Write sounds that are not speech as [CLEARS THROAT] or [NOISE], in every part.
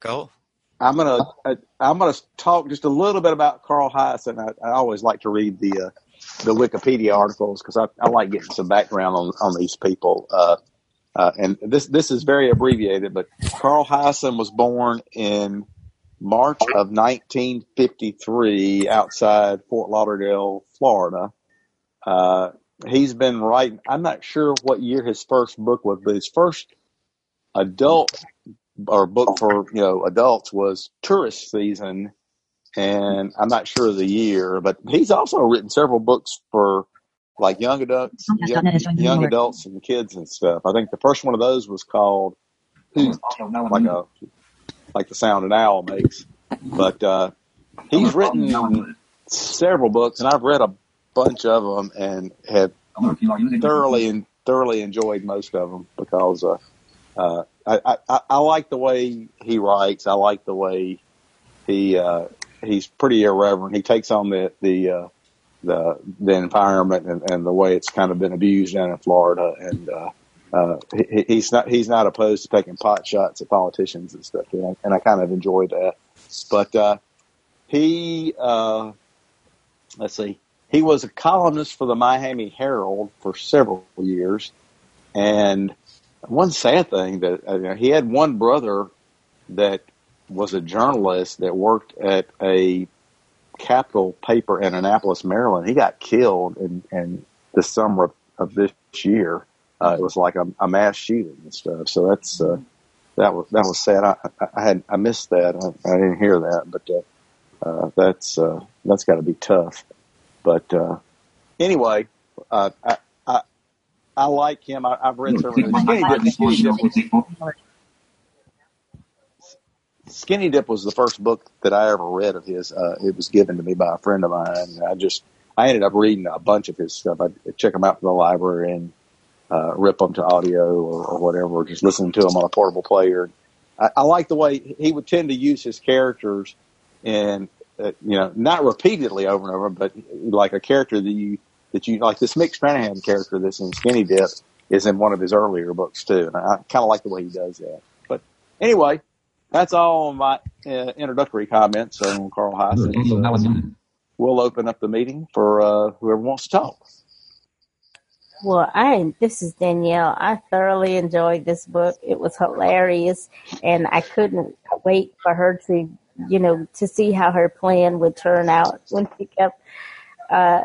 Go. I'm gonna uh, I'm gonna talk just a little bit about Carl Hiaasen. I, I always like to read the uh, the Wikipedia articles because I, I like getting some background on on these people. Uh, uh, and this this is very abbreviated, but Carl Hiaasen was born in March of 1953 outside Fort Lauderdale, Florida. Uh, he's been writing. I'm not sure what year his first book was, but his first adult or book for you know adults was Tourist Season, and I'm not sure of the year, but he's also written several books for like young adults, young, young adults and kids and stuff. I think the first one of those was called Hoot, like a like the sound an owl makes. But uh, he's written several books, and I've read a bunch of them and have thoroughly and thoroughly enjoyed most of them because uh, uh, I, I, I like the way he writes. I like the way he uh, he's pretty irreverent. He takes on the the uh, the the environment and, and the way it's kind of been abused down in Florida, and uh, uh, he, he's not he's not opposed to taking pot shots at politicians and stuff, and I, and I kind of enjoy that. But uh, he uh, let's see, he was a columnist for the Miami Herald for several years, and one sad thing that uh, he had one brother that was a journalist that worked at a capital paper in Annapolis, Maryland. He got killed in, in the summer of, of this year. Uh, it was like a, a mass shooting and stuff. So that's uh, that was that was sad. I, I had I missed that. I, I didn't hear that, but uh, uh, that's uh, that's got to be tough. But uh, anyway, uh, I, I I like him. I, I've read some of his Skinny Dip. Skinny Dip, was, Skinny Dip was the first book that I ever read of his. Uh, it was given to me by a friend of mine. I just I ended up reading a bunch of his stuff. I check them out from the library and uh, rip them to audio or, or whatever, or just listening to them on a portable player. I, I like the way he would tend to use his characters and uh, you know not repeatedly over and over, but like a character that you that you like this Mick Stranahan character that's in Skinny Dip is in one of his earlier books too, and I kind of like the way he does that. But anyway, that's all my uh, introductory comments on Carl Hiaasen. So we'll open up the meeting for uh, whoever wants to talk. Well, I this is Danielle. I thoroughly enjoyed this book. It was hilarious, and I couldn't wait for her to, you know, to see how her plan would turn out when she kept uh,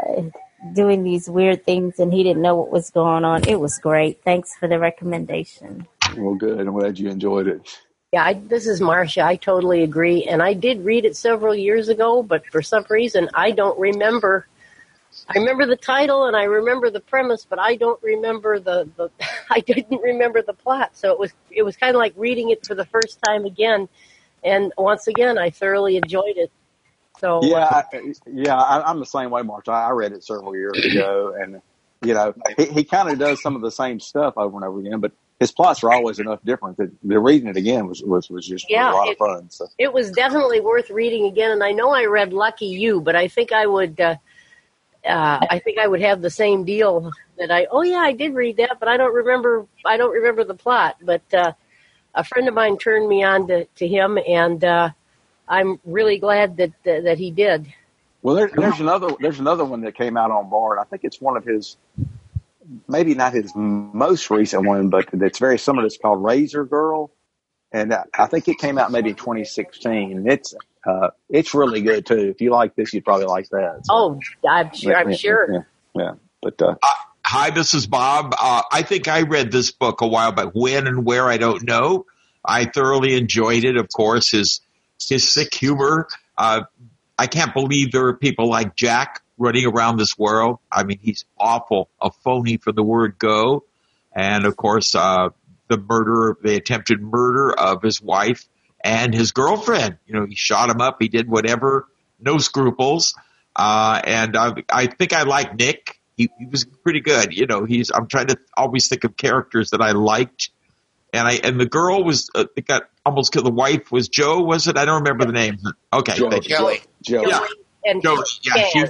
doing these weird things, and he didn't know what was going on. It was great. Thanks for the recommendation. Well, good. I'm glad you enjoyed it. Yeah, I, this is Marcia. I totally agree, and I did read it several years ago, but for some reason I don't remember I remember the title and I remember the premise, but I don't remember the, the [LAUGHS] I didn't remember the plot. So it was it was kind of like reading it for the first time again, and once again I thoroughly enjoyed it. So yeah, uh, I, yeah, I, I'm the same way, Mark. I, I read it several years ago, and you know he, he kind of does some of the same stuff over and over again, but his plots are always enough different that the reading it again was was, was just yeah, a lot it, of fun. So. It was definitely worth reading again, and I know I read Lucky You, but I think I would. Uh, uh, I think I would have the same deal that I, oh yeah, I did read that, but I don't remember, I don't remember the plot. But uh, a friend of mine turned me on to, to him, and uh, I'm really glad that uh, that he did. Well, there, there's another there's another one that came out on Bard. I think it's one of his, maybe not his most recent one, but it's very similar. It's called Razor Girl, and I think it came out maybe 2016. It's uh, it's really good too. If you like this, you'd probably like that. So, oh, I'm sure. yeah, I'm yeah, sure. Yeah, yeah. but uh, uh, hi, this is Bob. Uh, I think I read this book a while back. When and where I don't know. I thoroughly enjoyed it. Of course, his his sick humor. Uh, I can't believe there are people like Jack running around this world. I mean, he's awful, a phony for the word go. And of course, uh, the murder, the attempted murder of his wife and his girlfriend. You know, he shot him up. He did whatever, no scruples. Uh, and I, I think I like Nick. He, he was pretty good. You know, he's, I'm trying to always think of characters that I liked. And I, and the girl was, uh, it got almost, killed. the wife was Joe, was it? I don't remember the name. Okay. Joe, Joey. Joe. Yeah. And Joey, yeah, she,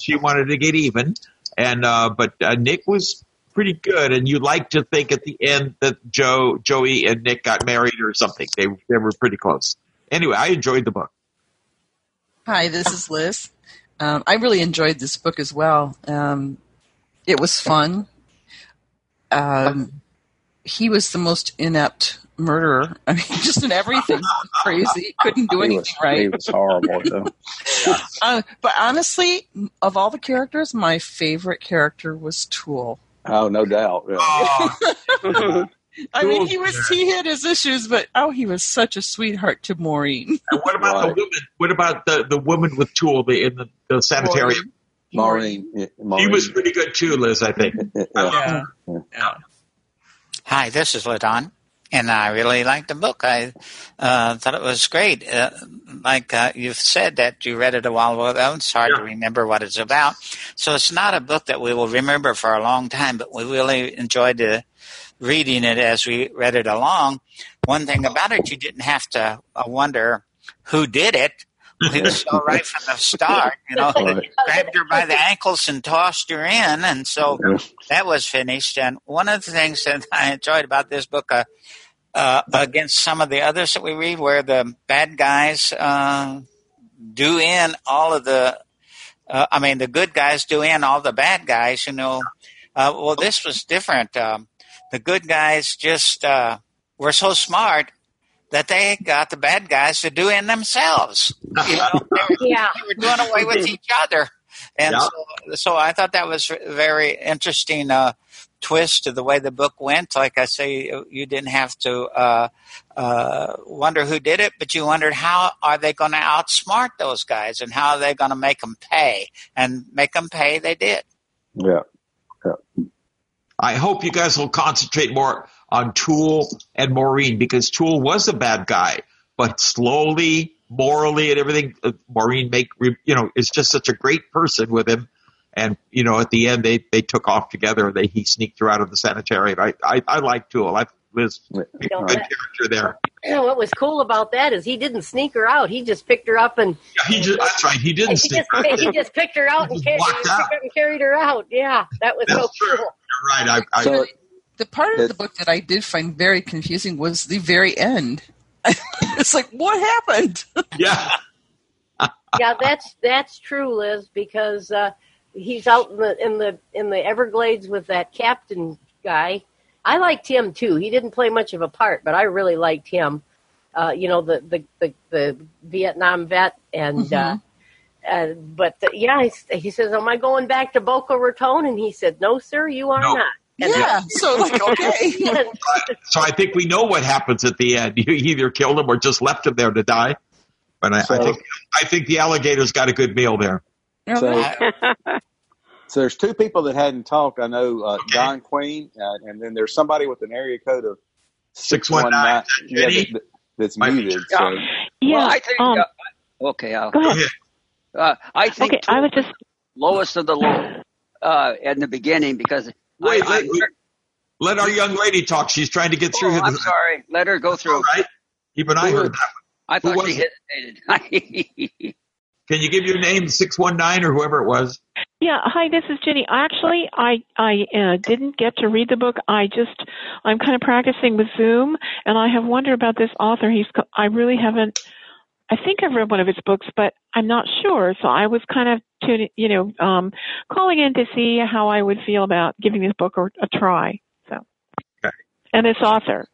she wanted to get even. And, uh, but, uh, Nick was pretty good, and you like to think at the end that Joe, Joey, and Nick got married or something. They they were pretty close. anyway, I enjoyed the book. Hi, this is Liz. Um, I really enjoyed this book as well. Um, it was fun. Um, he was the most inept murderer. [LAUGHS] I mean, just in everything, crazy. Couldn't do He anything was, right. he was horrible. Though. [LAUGHS] Uh, but honestly, of all the characters, my favorite character was Tool. Oh, no doubt. Yeah. Oh, [LAUGHS] I mean, he was he had his issues, but oh, he was such a sweetheart to Maureen. and what about the woman? What about the, the woman with Tool the, in the, the sanitarium? Maureen. yeah, She Maureen. was pretty good too, Liz. I think. Yeah. Yeah. Yeah. Hi, this is Ladon, and I really liked the book. I uh, thought it was great. Uh, like uh, you've said that you read it a while ago, it's hard to remember what it's about. So it's not a book that we will remember for a long time, but we really enjoyed uh, reading it as we read it along. One thing about it, you didn't have to uh, wonder who did it. He was so right from the start, you know, Right. [LAUGHS] grabbed her by the ankles and tossed her in, and so Yeah. that was finished. And one of the things that I enjoyed about this book, uh, uh, against some of the others that we read, where the bad guys uh, do in all of the, uh, I mean, the good guys do in all the bad guys. You know, uh, well, this was different. Um, the good guys just uh, were so smart that they got the bad guys to do in themselves. You know, [LAUGHS] they were, Yeah. they were doing away with [LAUGHS] each other. And Yeah. so, so I thought that was a very interesting uh, twist to the way the book went. Like I say, you didn't have to uh, uh, wonder who did it, but you wondered how are they going to outsmart those guys and how are they going to make them pay? And make them pay, they did. Yeah. I hope you guys will concentrate more on Tool and Maureen because Tool was a bad guy, but slowly, morally, and everything, uh, Maureen make you know is just such a great person with him. And you know, at the end, they they took off together. They he sneaked her out of the sanitarium. I I, I like Tool. I was a know, good character there. You know, what was cool about that is he didn't sneak her out. He just picked her up and Yeah, he just, that's right. He didn't [LAUGHS] he sneak. just, her. [LAUGHS] he just picked her out and carried, out. her up and carried her out. Yeah, that was so That's true. cool. You're right. I, I, So, The part of the book that I did find very confusing was the very end. [LAUGHS] it's like, what happened? yeah. yeah, that's that's true, Liz, because uh, he's out in the in the in the Everglades with that captain guy. I liked him too. He didn't play much of a part, but I really liked him. Uh, you know, the the the, the Vietnam vet, and uh, uh, but uh, yeah, he, he says, "Am I going back to Boca Raton?" And he said, "No, sir, you are No. not." And Yeah. So like, okay. [LAUGHS] So I think we know what happens at the end. [LAUGHS] You either killed him or just left him there to die. But I, I think I think the alligators got a good meal there. So, [LAUGHS] so there's two people that hadn't talked. I know uh, Okay. Don Queen, uh, and then there's somebody with an area code of 619. Yeah, that, that's Might be muted. Yeah. So Yeah. Well, I think. um, uh, okay, I'll, go ahead. ahead. uh, I think Okay, I was just lowest of the low uh, in the beginning because. Wait, I, let, let our young lady talk. She's trying to get through. oh. I'm sorry. Let her go through. right. Keep an eye Who on was- that. I thought was she hesitated. [LAUGHS] Can you give your name, 619 or whoever it was? Yeah, hi, this is Jenny. Actually, I I uh, didn't get to read the book. I just I'm kind of practicing with Zoom, and I have wondered about this author. He's I really haven't. I think I've read one of his books, but I'm not sure. So I was kind of tuning, you know, um, calling in to see how I would feel about giving this book a, a try. So, Okay. and this author.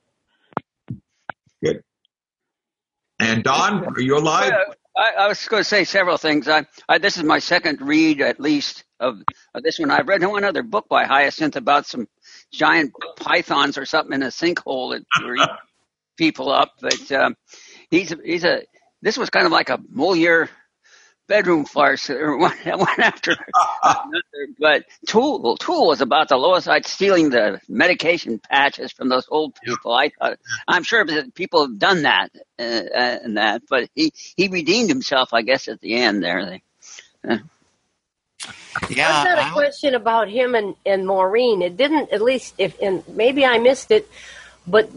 Good. And Don, are you alive? Yeah, I, I was going to say several things. I, I, this is my second read, at least, of, of this one. I've read one other book by Hiaasen about some giant pythons or something in a sinkhole that [LAUGHS] were eating people up. But um, he's he's a this was kind of like a Moliere bedroom farce, [LAUGHS] or one, one after another. But Tool Tool was about the lowest side, stealing the medication patches from those old people. I thought I'm sure that people have done that uh, uh, and that, but he he redeemed himself, I guess, at the end there. They, yeah, I've got a I- question about him and, and Maureen. It didn't, at least if, and maybe I missed it, but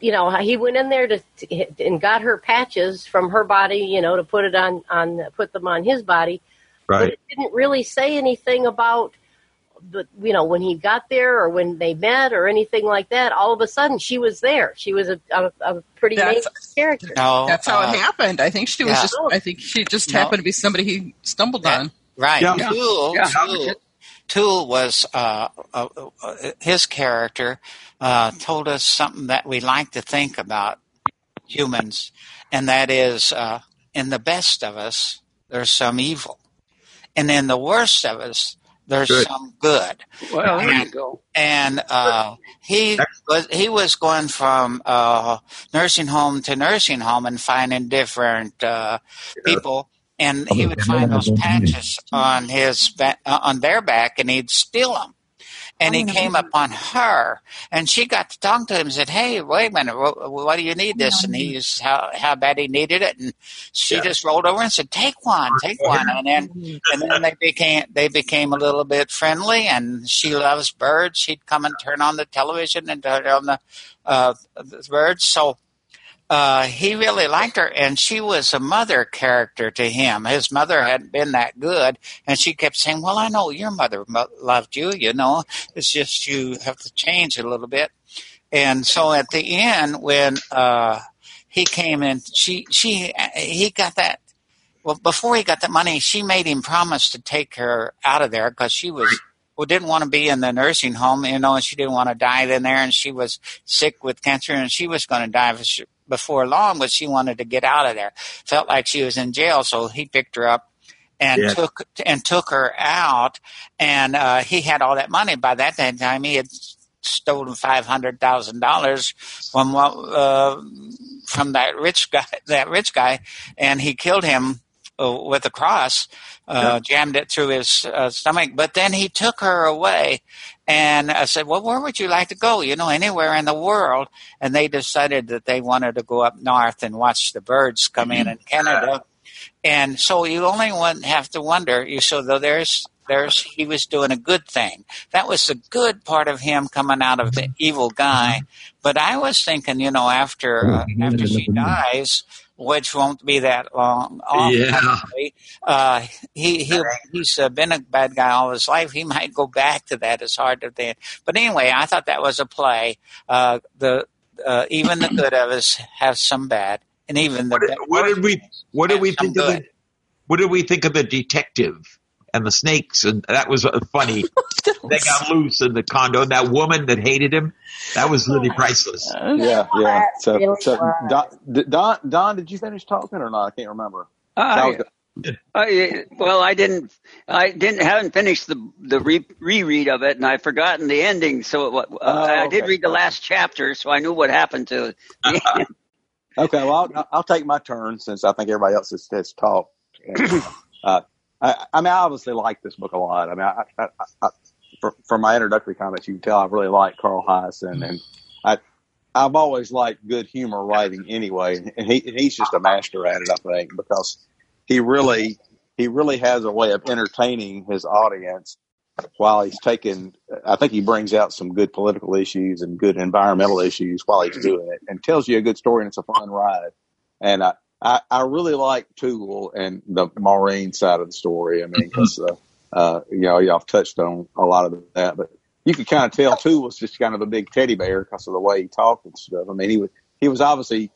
you know, he went in there to, to and got her patches from her body, you know, to put it on on put them on his body. But Right. it didn't really say anything about the you know when he got there or when they met or anything like that, all of a sudden she was there. She was a, a, a pretty That's- main character. No, That's how uh, it happened. I think she was yeah. just. I think she just No. happened to be somebody he stumbled Yeah. on. Right. Yeah. Tool, Yeah. Tool, Tool was uh, uh, uh, his character uh, told us something that we like to think about humans, and that is, uh, in the best of us, there's some evil, and in the worst of us, there's Good. some good. Well, there you go. and uh, he was he was going from uh, nursing home to nursing home and finding different uh, people, and he would find those patches on his ba- uh, on their back, and he'd steal them. And he came upon her, and she got to talk to him and said, "Hey, wait a minute, wh- why do you need this?" And he's how how bad he needed it, and she Yeah. just rolled over and said, "Take one, take one," and then and then they became they became a little bit friendly and she loves birds. She'd come and turn on the television and turn on the uh the birds. So uh he really liked her and she was a mother character to him. His mother hadn't been that good and she kept saying well i know your mother mo- loved you you know. It's just you have to change a little bit. And so at the end when uh he came in she she he got that well, before he got the money, she made him promise to take her out of there because she was well didn't want to be in the nursing home, you know, and she didn't want to die in there, and she was sick with cancer, and she was going to die before long, but she wanted to get out of there. Felt like she was in jail, so he picked her up and Yeah. took and took her out, and uh, he had all that money. By that time, he had stolen five hundred thousand dollars from uh, from that rich guy, [LAUGHS] that rich guy, and he killed him uh, with a cross, uh, jammed it through his uh, stomach. But then he took her away, and I said, "Well, where would you like to go? You know, anywhere in the world." And they decided that they wanted to go up north and watch the birds come in in Canada. And so you only one have to wonder. You so though there's there's he was doing a good thing. That was the good part of him coming out of the evil guy. But I was thinking, you know, after uh, after she dies, which won't be that long. off, Yeah. probably, Uh, he he he's uh, been a bad guy all his life. He [LAUGHS] might go back to that. It's hard to think. But anyway, I thought that was a play. Uh, the uh, even the good of us have some bad, and even the What did, bad- what did we what did we some think of the what did we think of the detective and the snakes and that was uh, funny. They got loose in the condo and that woman that hated him that was really [LAUGHS] priceless. Yeah, yeah. So, so. Don, did- Don, Don, did you finish talking or not? I can't remember. I, I, well, I didn't, I didn't, haven't finished the the re, reread of it, and I've forgotten the ending. So uh, Oh, I did read the last chapter, so I knew what happened to it. [LAUGHS] Okay, well, I'll, I'll take my turn since I think everybody else has, has talked. And, [CLEARS THROAT] uh, I, I mean, I obviously like this book a lot. I mean, I, I, I, I, from, my introductory comments, you can tell I really like Carl Hiaasen, and I, I've always liked good humor writing anyway, and he, he's just a master at it, I think, because he really, he really has a way of entertaining his audience while he's taking, I think he brings out some good political issues and good environmental issues while he's doing it and tells you a good story and it's a fun ride. And I, I, I really like Tool and the Maureen side of the story. I mean, cause, uh, uh, you know, y'all touched on a lot of that, but you could kind of tell Tool was just kind of a big teddy bear because of the way he talked and stuff. I mean, he was, he was obviously,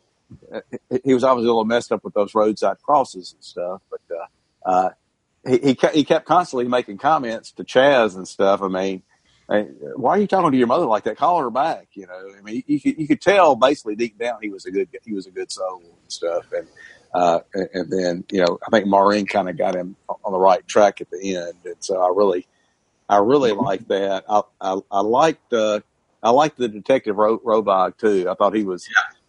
uh, he was obviously a little messed up with those roadside crosses and stuff, but, uh, uh, he, he ke- he kept constantly making comments to Chaz and stuff. I mean, why are you talking to your mother like that? Call her back. You know, I mean, you could you could tell basically deep down he was a good he was a good soul and stuff. And uh, and, and then you know, I think Maureen kind of got him on the right track at the end. And so I really, I really like that. I I, I liked uh, I liked the detective Ro- Rolvaag too. I thought he was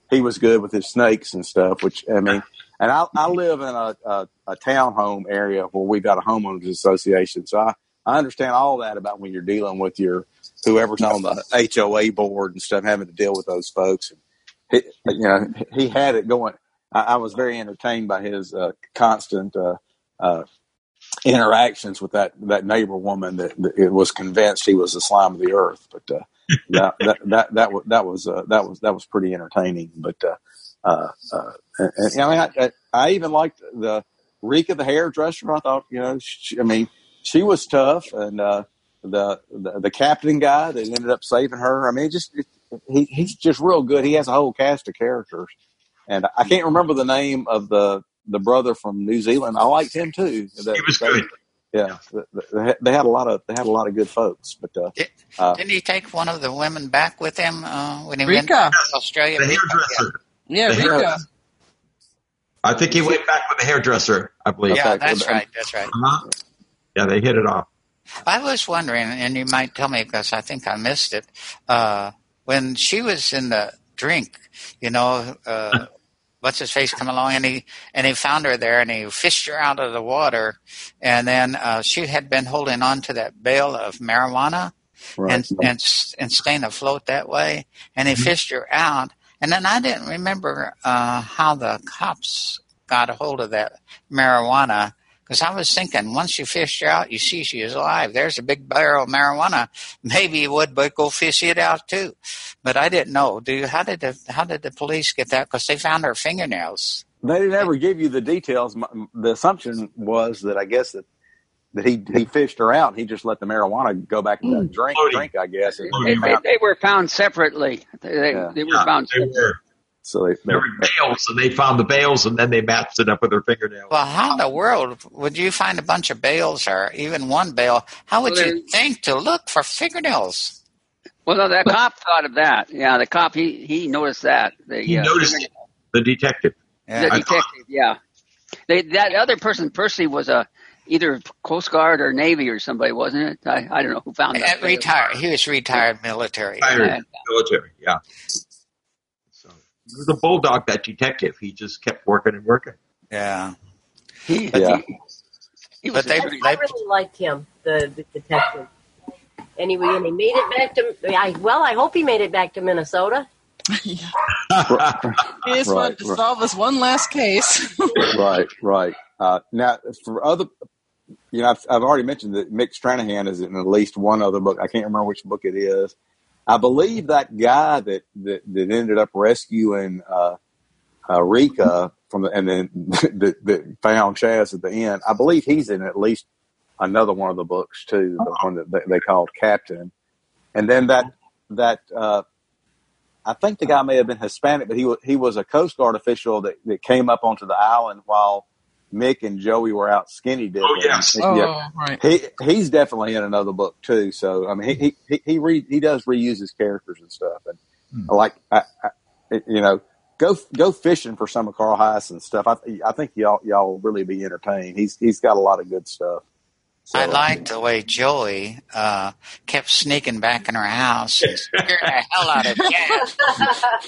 he was good with his snakes and stuff. Which I mean, and I I live in a a, a townhome area where we've got a homeowners association, so I I understand all that about when you're dealing with your whoever's on the HOA board and stuff, having to deal with those folks. And He, you know, he had it going. I, I was very entertained by his uh, constant uh, uh, interactions with that that neighbor woman that, that it was convinced he was the slime of the earth. But uh, that, that that that was that was uh, that was that was pretty entertaining. But uh, uh, uh, and, and, I mean, I, I, even liked the Ricca the hairdresser. I thought, you know, she, I mean, she was tough, and uh, the, the the captain guy that ended up saving her. I mean, just it, he he's just real good. He has a whole cast of characters, and I can't remember the name of the the brother from New Zealand. I liked him too. The- He was they- good. Yeah, the- the- they had a lot of they had a lot of good folks, but uh, Did, uh, didn't he take one of the women back with him uh, when he went Ricca. to Australia? The hairdresser. Yeah, The Ricca. hairdresser. I think he went back with the hairdresser, I believe. Yeah, Okay, that's well, right. That's right. Uh-huh. Yeah, they hit it off. I was wondering, and you might tell me because I think I missed it. Uh, when she was in the drink, you know, uh, [LAUGHS] what's his face come along and he and he found her there and he fished her out of the water, and then uh, she had been holding on to that bale of marijuana right. and and and staying afloat that way, and he fished her out. And then I didn't remember uh, how the cops got a hold of that marijuana because I was thinking once you fish her out, you see she is alive. There's a big barrel of marijuana. [LAUGHS] Maybe you would, but go fish it out too. But I didn't know. Do you? How did the how did the police get that? Because they found her fingernails. They didn't ever give you the details. The assumption was that I guess that that he he fished her out. He just let the marijuana go back in that hmm. drink. Drink, I guess. They, they, they were found separately. They, they, Yeah. they were Yeah, found they separately. were. So they, They were bales, and they found the bales, and then they matched it up with their fingernails. Well, how in the world would you find a bunch of bales or even one bale? How would Well, you think to look for fingernails? Well, no, that cop thought of that. Yeah, the cop he he noticed that. The, he uh, noticed it, the detective. The Yeah. I detective, yeah. They, that other person, Percy, was a either Coast Guard or Navy or somebody, wasn't it? I, I don't know who found that. retired. He was retired military. Retired military, yeah. So he was a bulldog, that detective. He just kept working and working. Yeah. He, Yeah. he, he was But they- a I, pretty- I really liked him, the, the detective. Anyway, and he made it back to. I, well, I hope he made it back to Minnesota. [LAUGHS] He just wanted to right. solve this one last case. [LAUGHS] right, right. Uh, now, for other, you know, I've, I've already mentioned that Mick Stranahan is in at least one other book. I can't remember which book it is. I believe that guy that that, that ended up rescuing uh, uh, Ricca from the and then [LAUGHS] that, that found Chaz at the end. I believe he's in at least another one of the books too, the one that they, they called Captain. And then that that uh, I think the guy may have been Hispanic, but he was he was a Coast Guard official that, that came up onto the island while Mick and Joey were out skinny dipping. Oh, yes. oh, Yeah. right. He he's definitely in another book too. So I mean, he he he re, he does reuse his characters and stuff. And Hmm. like I, I, you know, go go fishing for some of Carl Hiaasen stuff. I I think y'all y'all will really be entertained. He's he's got a lot of good stuff. So, I liked the way Joey uh, kept sneaking back in her house and scaring the hell out of Chaz.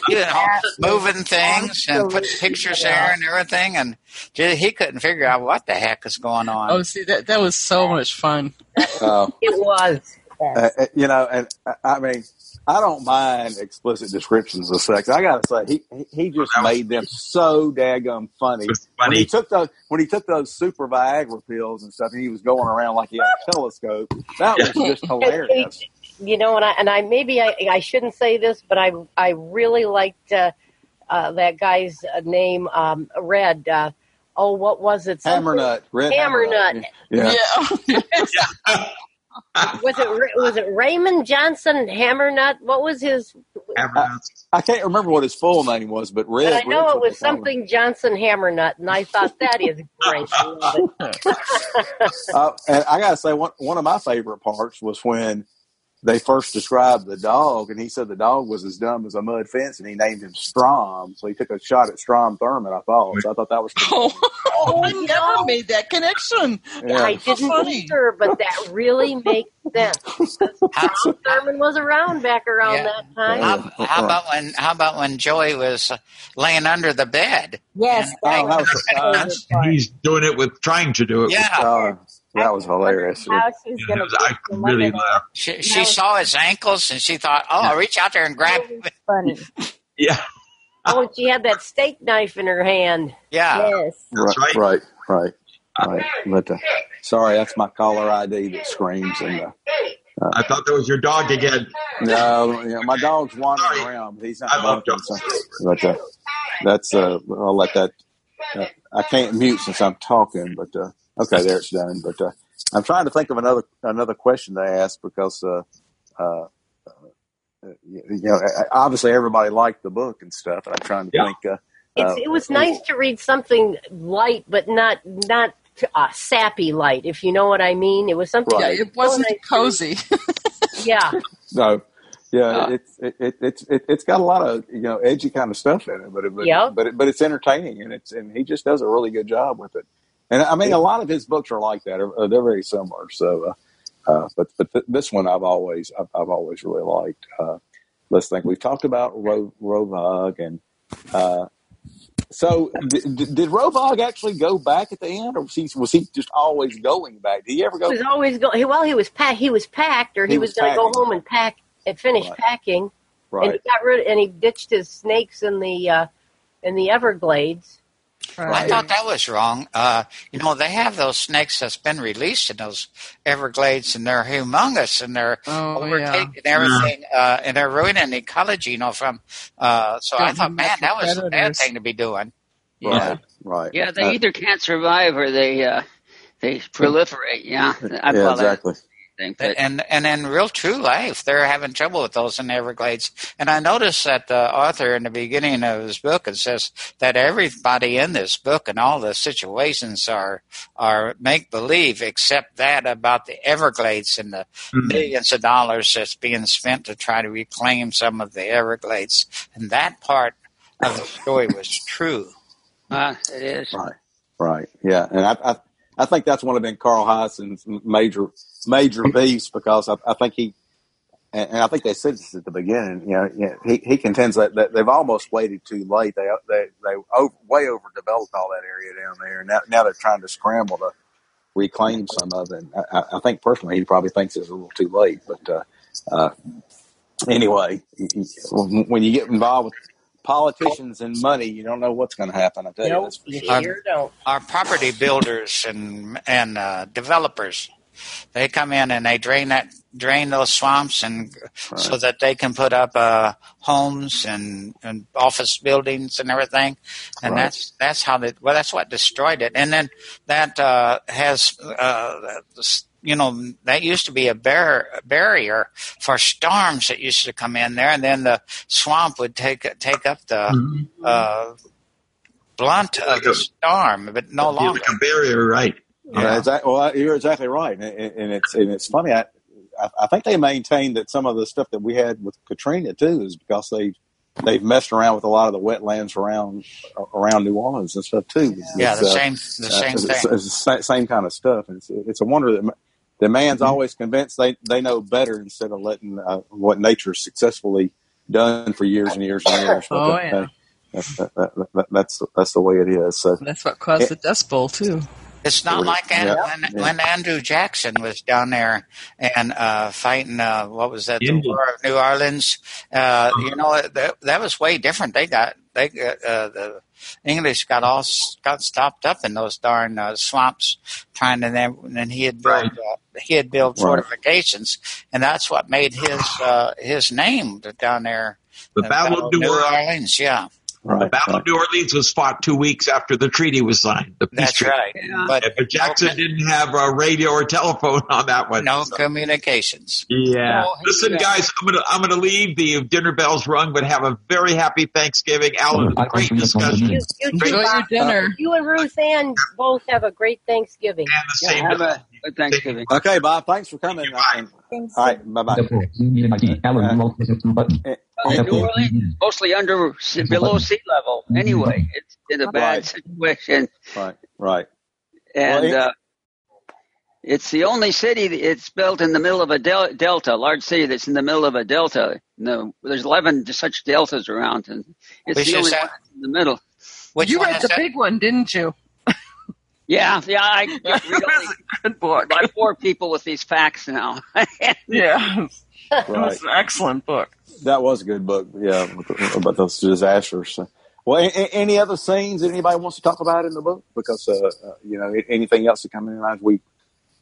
You know, moving things and putting pictures there and everything, and ju- he couldn't figure out what the heck is going on. Oh, see that that was so much fun. uh, It was. uh, uh, you know, and uh, I mean, I don't mind explicit descriptions of sex. I gotta say, he he he just That made them so daggum funny. It was When he took those when he took those super Viagra pills and stuff, and he was going around like he had a [LAUGHS] telescope. That was just hilarious. You know, and I and I maybe I I shouldn't say this, but I I really liked uh, uh, that guy's uh, name, um, Red. Uh, oh, what was it? Something- Hammer nut, red Hammer hammer nut. Yeah. Yeah. [LAUGHS] [LAUGHS] Was it was it Raymond Johnson Hammernut? What was his? Hammernuts. I can't remember what his full name was, but Red. But I know Red's it was they called him. something Johnson Hammernut, and I thought that is great. I. [LAUGHS] Uh, and I gotta say, one one of my favorite parts was when they first described the dog, and he said the dog was as dumb as a mud fence, and he named him Strom. So he took a shot at Strom Thurmond. I thought. So I thought that was pretty Oh, funny. [LAUGHS] I never made that connection. Yeah. I didn't funny. either, but that really makes sense. How, Tom Thurmond was around back around Yeah. that time. how, how about when how about when Joey was uh, laying under the bed? Yes, And- that Oh, that was was, my uh. He's doing it with trying to do it. Yeah, uh, that was hilarious. How she's With, going to I really laughed. she, she saw his ankles and she thought, "Oh, I'll reach out there and grab." him." funny. [LAUGHS] Yeah, Oh, she had that steak knife in her hand. Yeah, Yes. That's right, right. right, right, right. But uh, sorry, that's my caller ID that screams. And uh, I thought that was your dog again. no, you know, my dog's wandering Sorry. around, but he's I not love barking. So, but uh, that's uh, I'll let that. Uh, I can't mute since I'm talking, but uh, okay, there it's done. But uh, I'm trying to think of another another question to ask because uh, uh, you know obviously everybody liked the book and stuff. And I'm trying to Yeah. think. Uh, It's, uh, it was nice to read something light, but not not uh, sappy light, if you know what I mean. It was something. Right. Yeah, it wasn't nice. cozy. Yeah, [LAUGHS] No, yeah, Uh, it's it, it, it's it, it's got a lot of you know edgy kind of stuff in it, but it, but Yeah. but it, but it's entertaining and it's and he just does a really good job with it. And I mean, a lot of his books are like that; are, they're very similar. So, uh, uh, but but th- this one I've always I've, I've always really liked. Uh, let's think. We've talked about Ro- Rolvaag and. Uh, so, did, did Rolvaag actually go back at the end, or was he was he just always going back? Did he ever he go? was always going. Well, he was packed. He was packed, or he, He was, was going to go home and pack and finish Right. packing. And Right, he got rid. And he ditched his snakes in the uh, in the Everglades. I thought that was wrong. Uh, you know, they have those snakes that's been released in those Everglades, and they're humongous, and they're Oh, overtaking everything, uh, and they're ruining the ecology. You know, from uh, so I thought, man, that was a bad thing to be doing. Yeah. right, right. Yeah, they Uh, either can't survive or they uh, they proliferate. Yeah, I yeah, call that exactly. Thing. But And and in real true life, they're having trouble with those in the Everglades. And I noticed that the author in the beginning of his book it says that everybody in this book and all the situations are are make believe, except that about the Everglades and the millions of dollars that's being spent to try to reclaim some of the Everglades. And that part of the story was true. uh, it is. Right, right, yeah, and I, I, I think that's one of been Carl Hiaasen's major, major beefs because I, I think he, and, and I think they said this at the beginning. You know, you know, he he contends that, that they've almost waited too late. They they they over, way overdeveloped all that area down there, and now now they're trying to scramble to reclaim some of it. I, I- I think personally, he probably thinks it's a little too late, but uh, uh, anyway, you- you- when you get involved with politicians and money, you don't know what's going to happen. I tell you, Nope, that's for you sure. sure don't. our property builders and and uh, developers they come in and they drain that drain those swamps and so that they can put up uh, homes and, and office buildings and everything. And Right. that's that's how they well that's what destroyed it. And then that uh, has uh, you know that used to be a bar- barrier for storms that used to come in there. And then the swamp would take take up the uh, blunt of the storm but no longer like a barrier, right? Yeah, exactly. Well, you're exactly right, and, and and it's and it's funny. I, I I think they maintain that some of the stuff that we had with Katrina too is because they they've messed around with a lot of the wetlands around around New Orleans and stuff too. Yeah, It's, the uh, same the uh, same it's, thing. it's the same kind of stuff. It's it's a wonder that the man's Mm-hmm. always convinced they they know better instead of letting uh, what nature's successfully done for years and years and years. Oh, that- yeah. That's, that, that, that, that's that's the way it is. So That's what caused the Dust Bowl too. It's not like An- Yeah, when, yeah. when Andrew Jackson was down there and uh, fighting, uh, what was that, the War of New Orleans. Uh, you know, that, that was way different. They got they got, uh, the English got all s- got stopped up in those darn uh, swamps trying to then and he had built uh, he had built Right. fortifications and that's what made his uh, his name down there. The Battle of New Orleans. Orleans, yeah, The right, Battle of New Orleans was fought two weeks after the treaty was signed. The that's treaty. right. Yeah. But But Jackson didn't have a radio or telephone on that one. no So- communications. Yeah. Oh, Listen, yeah. guys, I'm gonna I'm gonna leave. The dinner bells rung, but have a very happy Thanksgiving. Alan, great discussion. You, you, uh, Enjoy two, your Bob, dinner. you and Ruth Ann both have a great Thanksgiving. And the Yeah, same. Have a Thanksgiving. Okay, Bob. Thanks for coming. Thank you, All right, bye bye. Uh, New Orleans mostly under below sea level. Anyway, it's in a bad Right. situation, Right, right. and Well, it- uh, it's the only city. It's built in the middle of a del- delta, large city that's in the middle of a delta. No, there's 11 such deltas around, and it's Which the only that? one in the middle. Which you read the that? big one, didn't you? Yeah, yeah. I get [LAUGHS] That read was a good book. by four people with these facts now. [LAUGHS] Yeah, it right. was an excellent book. That was a good book. Yeah, about those disasters. Well, a- a- any other scenes that anybody wants to talk about in the book? Because uh, uh, you know, anything else that come in mind, we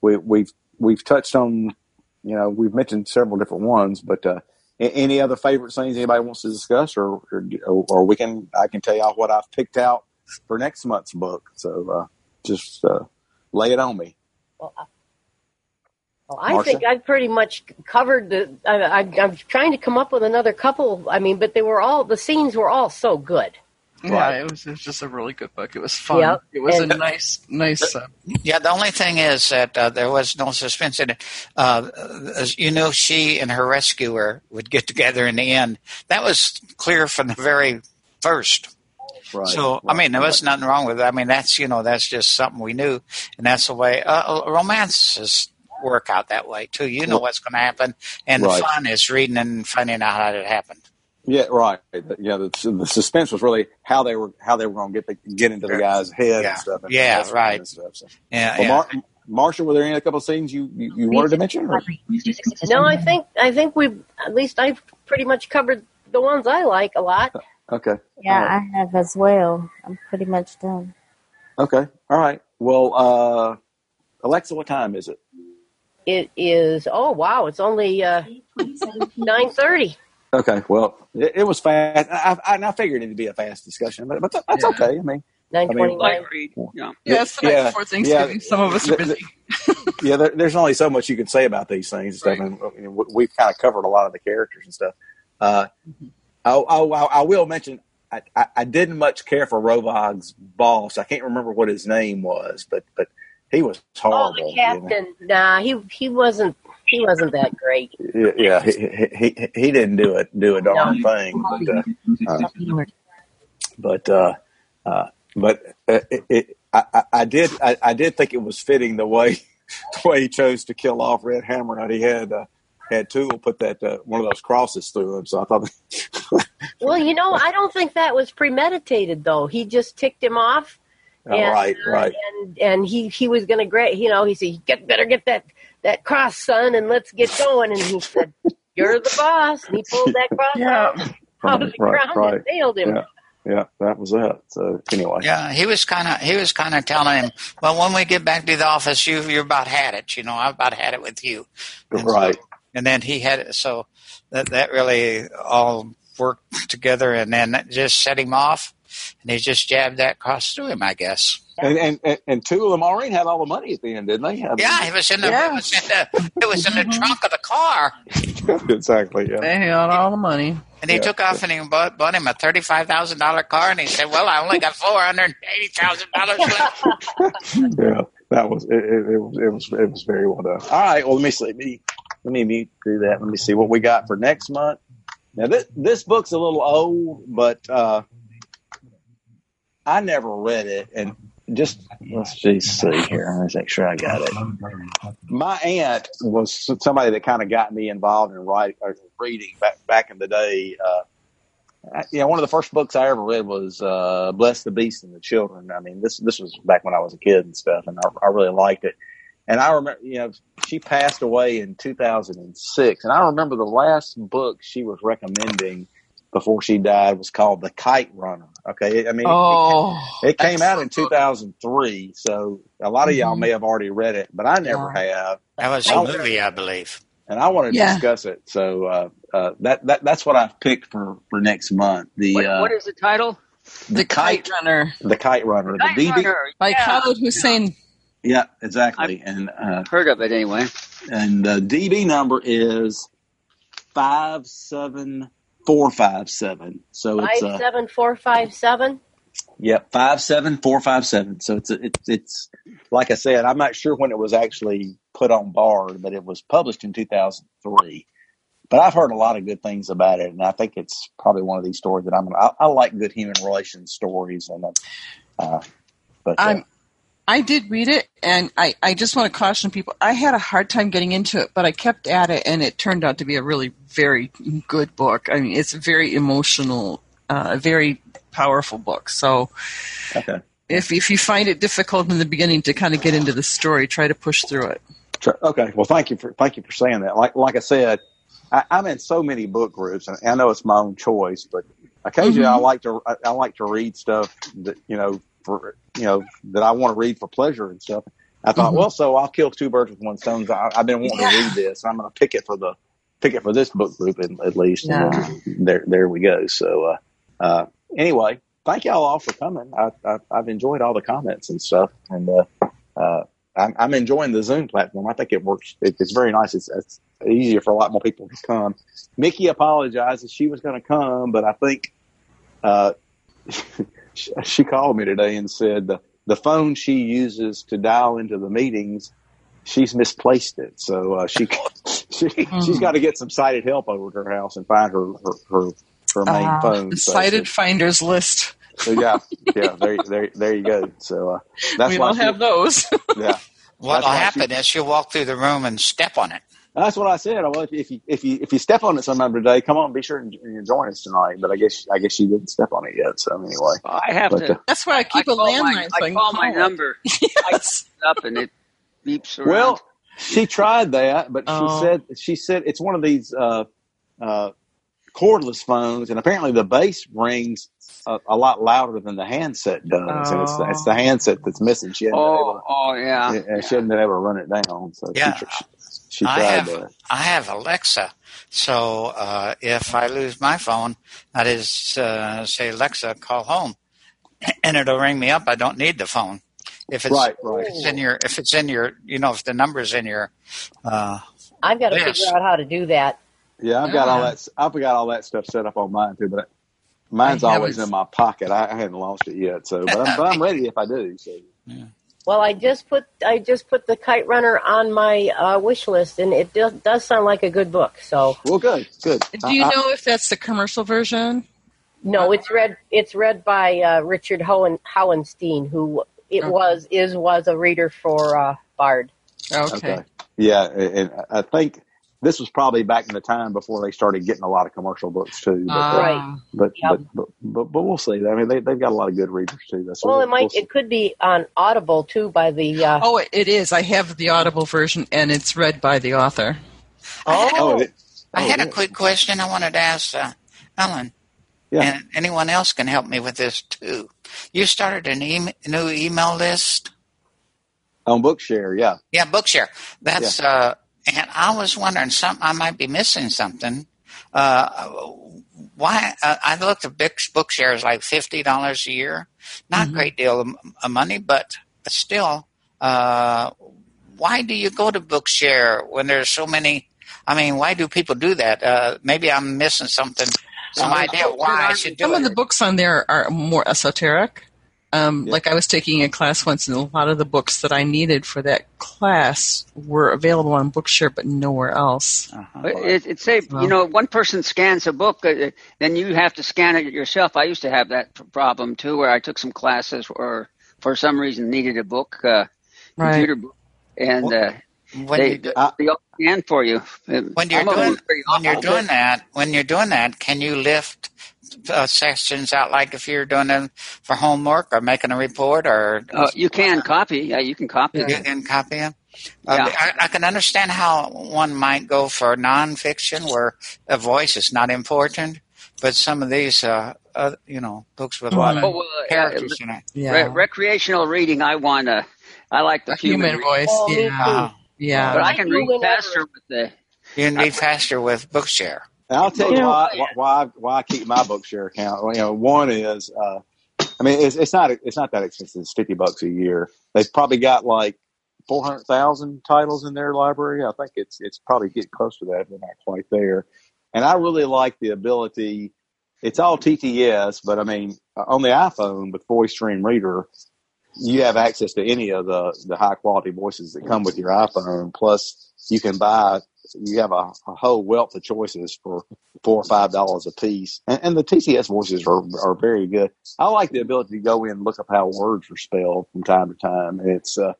we we've we've touched on. You know, we've mentioned several different ones, but uh, a- any other favorite scenes anybody wants to discuss, or or, or we can I can tell y'all what I've picked out for next month's book. So uh, just uh, lay it on me. Well, I- Well, I Marcia? think I've pretty much covered the. I, I, I'm trying to come up with another couple. I mean, but they were all the scenes were all so good. Yeah, Right. it was, it was just a really good book. It was fun. Yep. It was And- a nice, nice. Uh, Yeah, the only thing is that uh, there was no suspense in it. Uh, as you know, she and her rescuer would get together in the end. That was clear from the very first. Right. So, I mean, there was right. nothing wrong with it. I mean, that's you know, that's just something we knew, and that's the way uh, romances work out that way too. You know what's going to happen, and Right. the fun is reading and finding out how it happened. Yeah, right. Yeah, the, the suspense was really how they were how they were going to get the, get into the guy's head Yeah. and stuff. And Yeah, that sort of right. Stuff, so. Yeah, Well, yeah. Mar- Marsha, were there any a couple of scenes you, you, you wanted to mention? Or? No, I think I think we've at least I've pretty much covered the ones I like a lot. [LAUGHS] Okay. Yeah, All right. I have as well. I'm pretty much done. Okay. All right. Well, uh, Alexa, what time is it? It is oh wow, it's only uh, nine thirty. Okay. Well, it, it was fast. I, I, I figured it'd be a fast discussion, but, but that's Yeah. okay. I mean, Nine twenty Light nine. Yeah. yeah, it's the night yeah, before Thanksgiving. yeah. Some of us are The- busy. yeah, there, there's only so much you can say about these things and stuff, and we- we've kind of covered a lot of the characters and stuff. Uh, I, I, I will mention I, I, I didn't much care for Rolvaag's boss. I can't remember what his name was, but but he was Oh, horrible. the you know. captain. Nah, he he wasn't he wasn't that great. Yeah, yeah, he, he, he, didn't do it do a darn thing, but uh, but uh, uh, but uh, it, it, I, I- I did I, I did think it was fitting the way [LAUGHS] the way he chose to kill off Red Hammer. That he had uh, had Tool put that uh, one of those crosses through him. So I thought, [LAUGHS] Well, you know, I don't think that was premeditated though. He just ticked him off. Oh, right, uh, right. And and he he was going to great. You know, he said, "Get better get that that cross, son, and let's get going." And he said, "You're the boss." And he pulled that cross Yeah. out [LAUGHS] of the Right, ground right. and nailed him. Yeah. yeah, that was it. So anyway, Yeah, he was kind of he was kind of telling him, "Well, when we get back to the office, you you're about had it. You know, I've about had it with you." And so- right. And then he had it. So that that really all worked together, and then that just set him off, and he just jabbed that cross through him, I guess. And and and, and Tool and Maureen had all the money at the end, didn't they? I mean, Yeah, it was in the Yeah. it was in the it was in the mm-hmm. trunk of the car, [LAUGHS] exactly. Yeah. They had all the money. and he Yeah. took off and he bought, bought him a thirty five thousand dollar car, and he said, "Well, I only got four hundred eighty thousand dollars left." [LAUGHS] yeah, that was it, it, it was it was it was very well done. All right, well let me see. Let me let me mute- do that. Let me see what we got for next month. Now this this book's a little old, but uh, I never read it, and just let's just see here. Let's make sure I got it. My aunt was somebody that kind of got me involved in writing or reading back back in the day. Uh, I- you know, one of the first books I ever read was uh, "Bless the Beast and the Children." I mean, this this was back when I was a kid and stuff, and I, I really liked it. And I remember, you know, she passed away in 2006, and I remember the last book she was recommending before she died was called "The Kite Runner." Okay, I mean, Oh, it came out in 2003, so a lot of y'all Mhm. may have already read it, but I never have That was a movie, I believe. and I want to Yeah. discuss it. So uh, uh, that that that's what I've picked for for next month. The What, uh, what is the title? The Kite Runner the Kite Runner, Kite the DB. Runner. by yeah. Khaled Hosseini. Yeah, exactly. and uh, Heard of it anyway. and the DB number is five seven four five seven. So it's uh, seven four five seven. Yep, five seven four five seven. So it's it's it's like I said, I'm not sure when it was actually put on Bard, but it was published in 2003. But I've heard a lot of good things about it, and I think it's probably one of these stories that I'm. I, I like good human relations stories, and uh, uh, but uh, I'm, I did read it, and I, I just want to caution people. I had a hard time getting into it, but I kept at it, and it turned out to be a really very good book. I mean, it's a very emotional, uh, a very powerful book. So okay, if if you find it difficult in the beginning to kind of get into the story, try to push through it. Okay. Well, thank you for thank you for saying that. Like like I said, I, I'm in so many book groups, and I know it's my own choice, but occasionally I like to I, I like to read stuff that you know for you know that I want to read for pleasure and stuff. I thought, Mhm. well, so I'll kill two birds with one stone. I, I've been wanting to read this, I'm going to pick it for the pick it for this book group at, at least. And there there we go. So uh, uh, anyway, thank y'all all for coming. I, I, I've enjoyed all the comments and stuff, and uh, uh, I'm, I'm enjoying the Zoom platform. I think it works. It, it's very nice. It's, it's easier for a lot more people to come. Mickey apologizes. She was going to come, but I think [LAUGHS] [LAUGHS] she called me today and said the, the phone she uses to dial into the meetings, she's misplaced it. So uh, she [LAUGHS] she she's got to get some sighted help over to her house and find her her her, her main Uh, phone. the So- cited finders list. so yeah, yeah, there, there, there you go. So uh, that's we why all she- have those. yeah. What'll That's why happen is she'll walk through the room and step on it. That's what I said. Well, if, if you if you if you step on it sometime today, come on, be sure and, and join us tonight. But I guess I guess she didn't step on it yet. So anyway, I have But, to. uh, That's why I I keep a landline. so I can call my it. number [LAUGHS] Yes. up and it beeps around. well, she tried that, but Oh. she said she said it's one of these uh, uh, cordless phones, and apparently the bass rings a, a lot louder than the handset does, and it's the, it's the handset that's missing. She hadn't been able oh, oh yeah. to, yeah, she hadn't been able to run it down. So Yeah. she, she, she I have that. I have Alexa, so uh, if I lose my phone, I just uh, say Alexa, call home, and it'll ring me up. I don't need the phone. If it's, Right, right. if it's in your, if it's in your, you know, if the number's in your, uh, I've got to Yes. figure out how to do that. Yeah, I've got all Yeah. that. I've got all that stuff set up on mine too, but mine's always in my pocket. I, I haven't lost it yet, so but I'm, but I'm [LAUGHS] ready if I do. So Well, I just put I just put the Kite Runner on my uh, wish list, and it does, does sound like a good book. So well, good, good. Do you I- I- know if that's the commercial version? no, it's read it's read by uh, Richard Hohen, Howenstein, who it Okay. was is was a reader for uh, Bard. Okay. Okay. Yeah, and I think this was probably back in the time before they started getting a lot of commercial books too. But, uh, Right. but, Yep. but, but, but but we'll see. I mean, they they've got a lot of good readers too. That's Well, we'll, it might we'll it could be on Audible too by the. Uh, Oh, it- it is. I have the Audible version, and it's read by the author. Oh, it, I oh, had a quick question I wanted to ask uh, Ellen, Yeah. and anyone else can help me with this too. You started an e- new email list. on Bookshare. Yeah, Yeah, Bookshare. That's uh, and I was wondering some I might be missing something. Uh, why? Uh, I looked at Book- Bookshare is like fifty dollars a year. Not a great deal of, of money, but still. Uh, why do you go to Bookshare when there's so many? I mean, why do people do that? Uh, maybe I'm missing something. Some idea why I should do Some it. of the books on there are more esoteric. Um, Yeah. Like I was taking a class once, and a lot of the books that I needed for that class were available on Bookshare, but nowhere else. Uh-huh. It, it say Well. you know one person scans a book, uh, then you have to scan it yourself. I used to have that problem too, where I took some classes or for some reason needed a book, uh, Right. computer book, and uh, When they you do- they all scan for you. when you're I'm doing when you're doing that when you're doing that can you lift uh, sections out like if you're doing them for homework or making a report or Uh, you can copy. Yeah, you can copy. you it. can copy them uh, Yeah. I, I can understand how one might go for nonfiction where a voice is not important but some of these uh, uh you know books with a lot Oh, of well, uh, characters in it Yeah. Re- recreational reading. I want to. I like the A human reading. voice. Oh, me yeah. Yeah. but I can read faster with the. you can read faster with bookshare And I'll tell You you know- why, why why why I keep my Bookshare account. You know, one is, uh, I mean, it's, it's not it's not that expensive. It's fifty bucks a year. They've probably got like four hundred thousand titles in their library. I think it's it's probably getting close to that. They're not quite there. And I really like the ability. It's all TTS, but I mean, on the iPhone with Voice Dream Reader, you have access to any of the the high quality voices that come with your iPhone. Plus, you can buy. You have a, a whole wealth of choices for four or five dollars a piece, and, and the TTS voices are are very good. I like the ability to go in and look up how words are spelled from time to time. It's uh,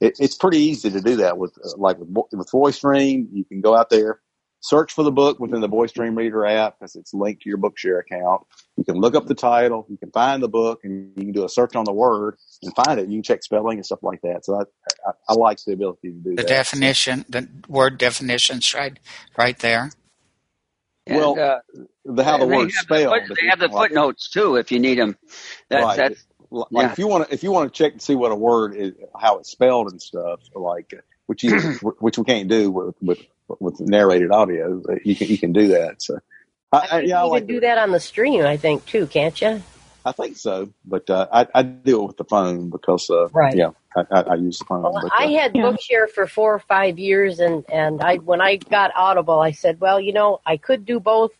it, it's pretty easy to do that with uh, like with with Voice Dream. You can go out there, search for the book within the Voice Dream Reader app because it's linked to your Bookshare account. You can look up the title, you can find the book, and you can do a search on the word and find it. You can check spelling and stuff like that. So I I, I like the ability to do the that. definition the word definitions right right there and, Well, uh, the how the they word's have the foot- they have the like- footnotes too if you need them. That, right. That's like yeah. if you want to if you want to check and see what a word is how it's spelled and stuff like uh, which you [CLEARS THROAT] which we can't do with with, with narrated audio but you can you can do that so I, I, You yeah I can like do that on the stream, I think, too, can't you? I think so, but uh, I, I do it with the phone because, uh, Right. yeah, I, I, I use the phone. Well, but, I uh, had Yeah. Bookshare for four or five years, and and I when I got Audible, I said, well, you know, I could do both,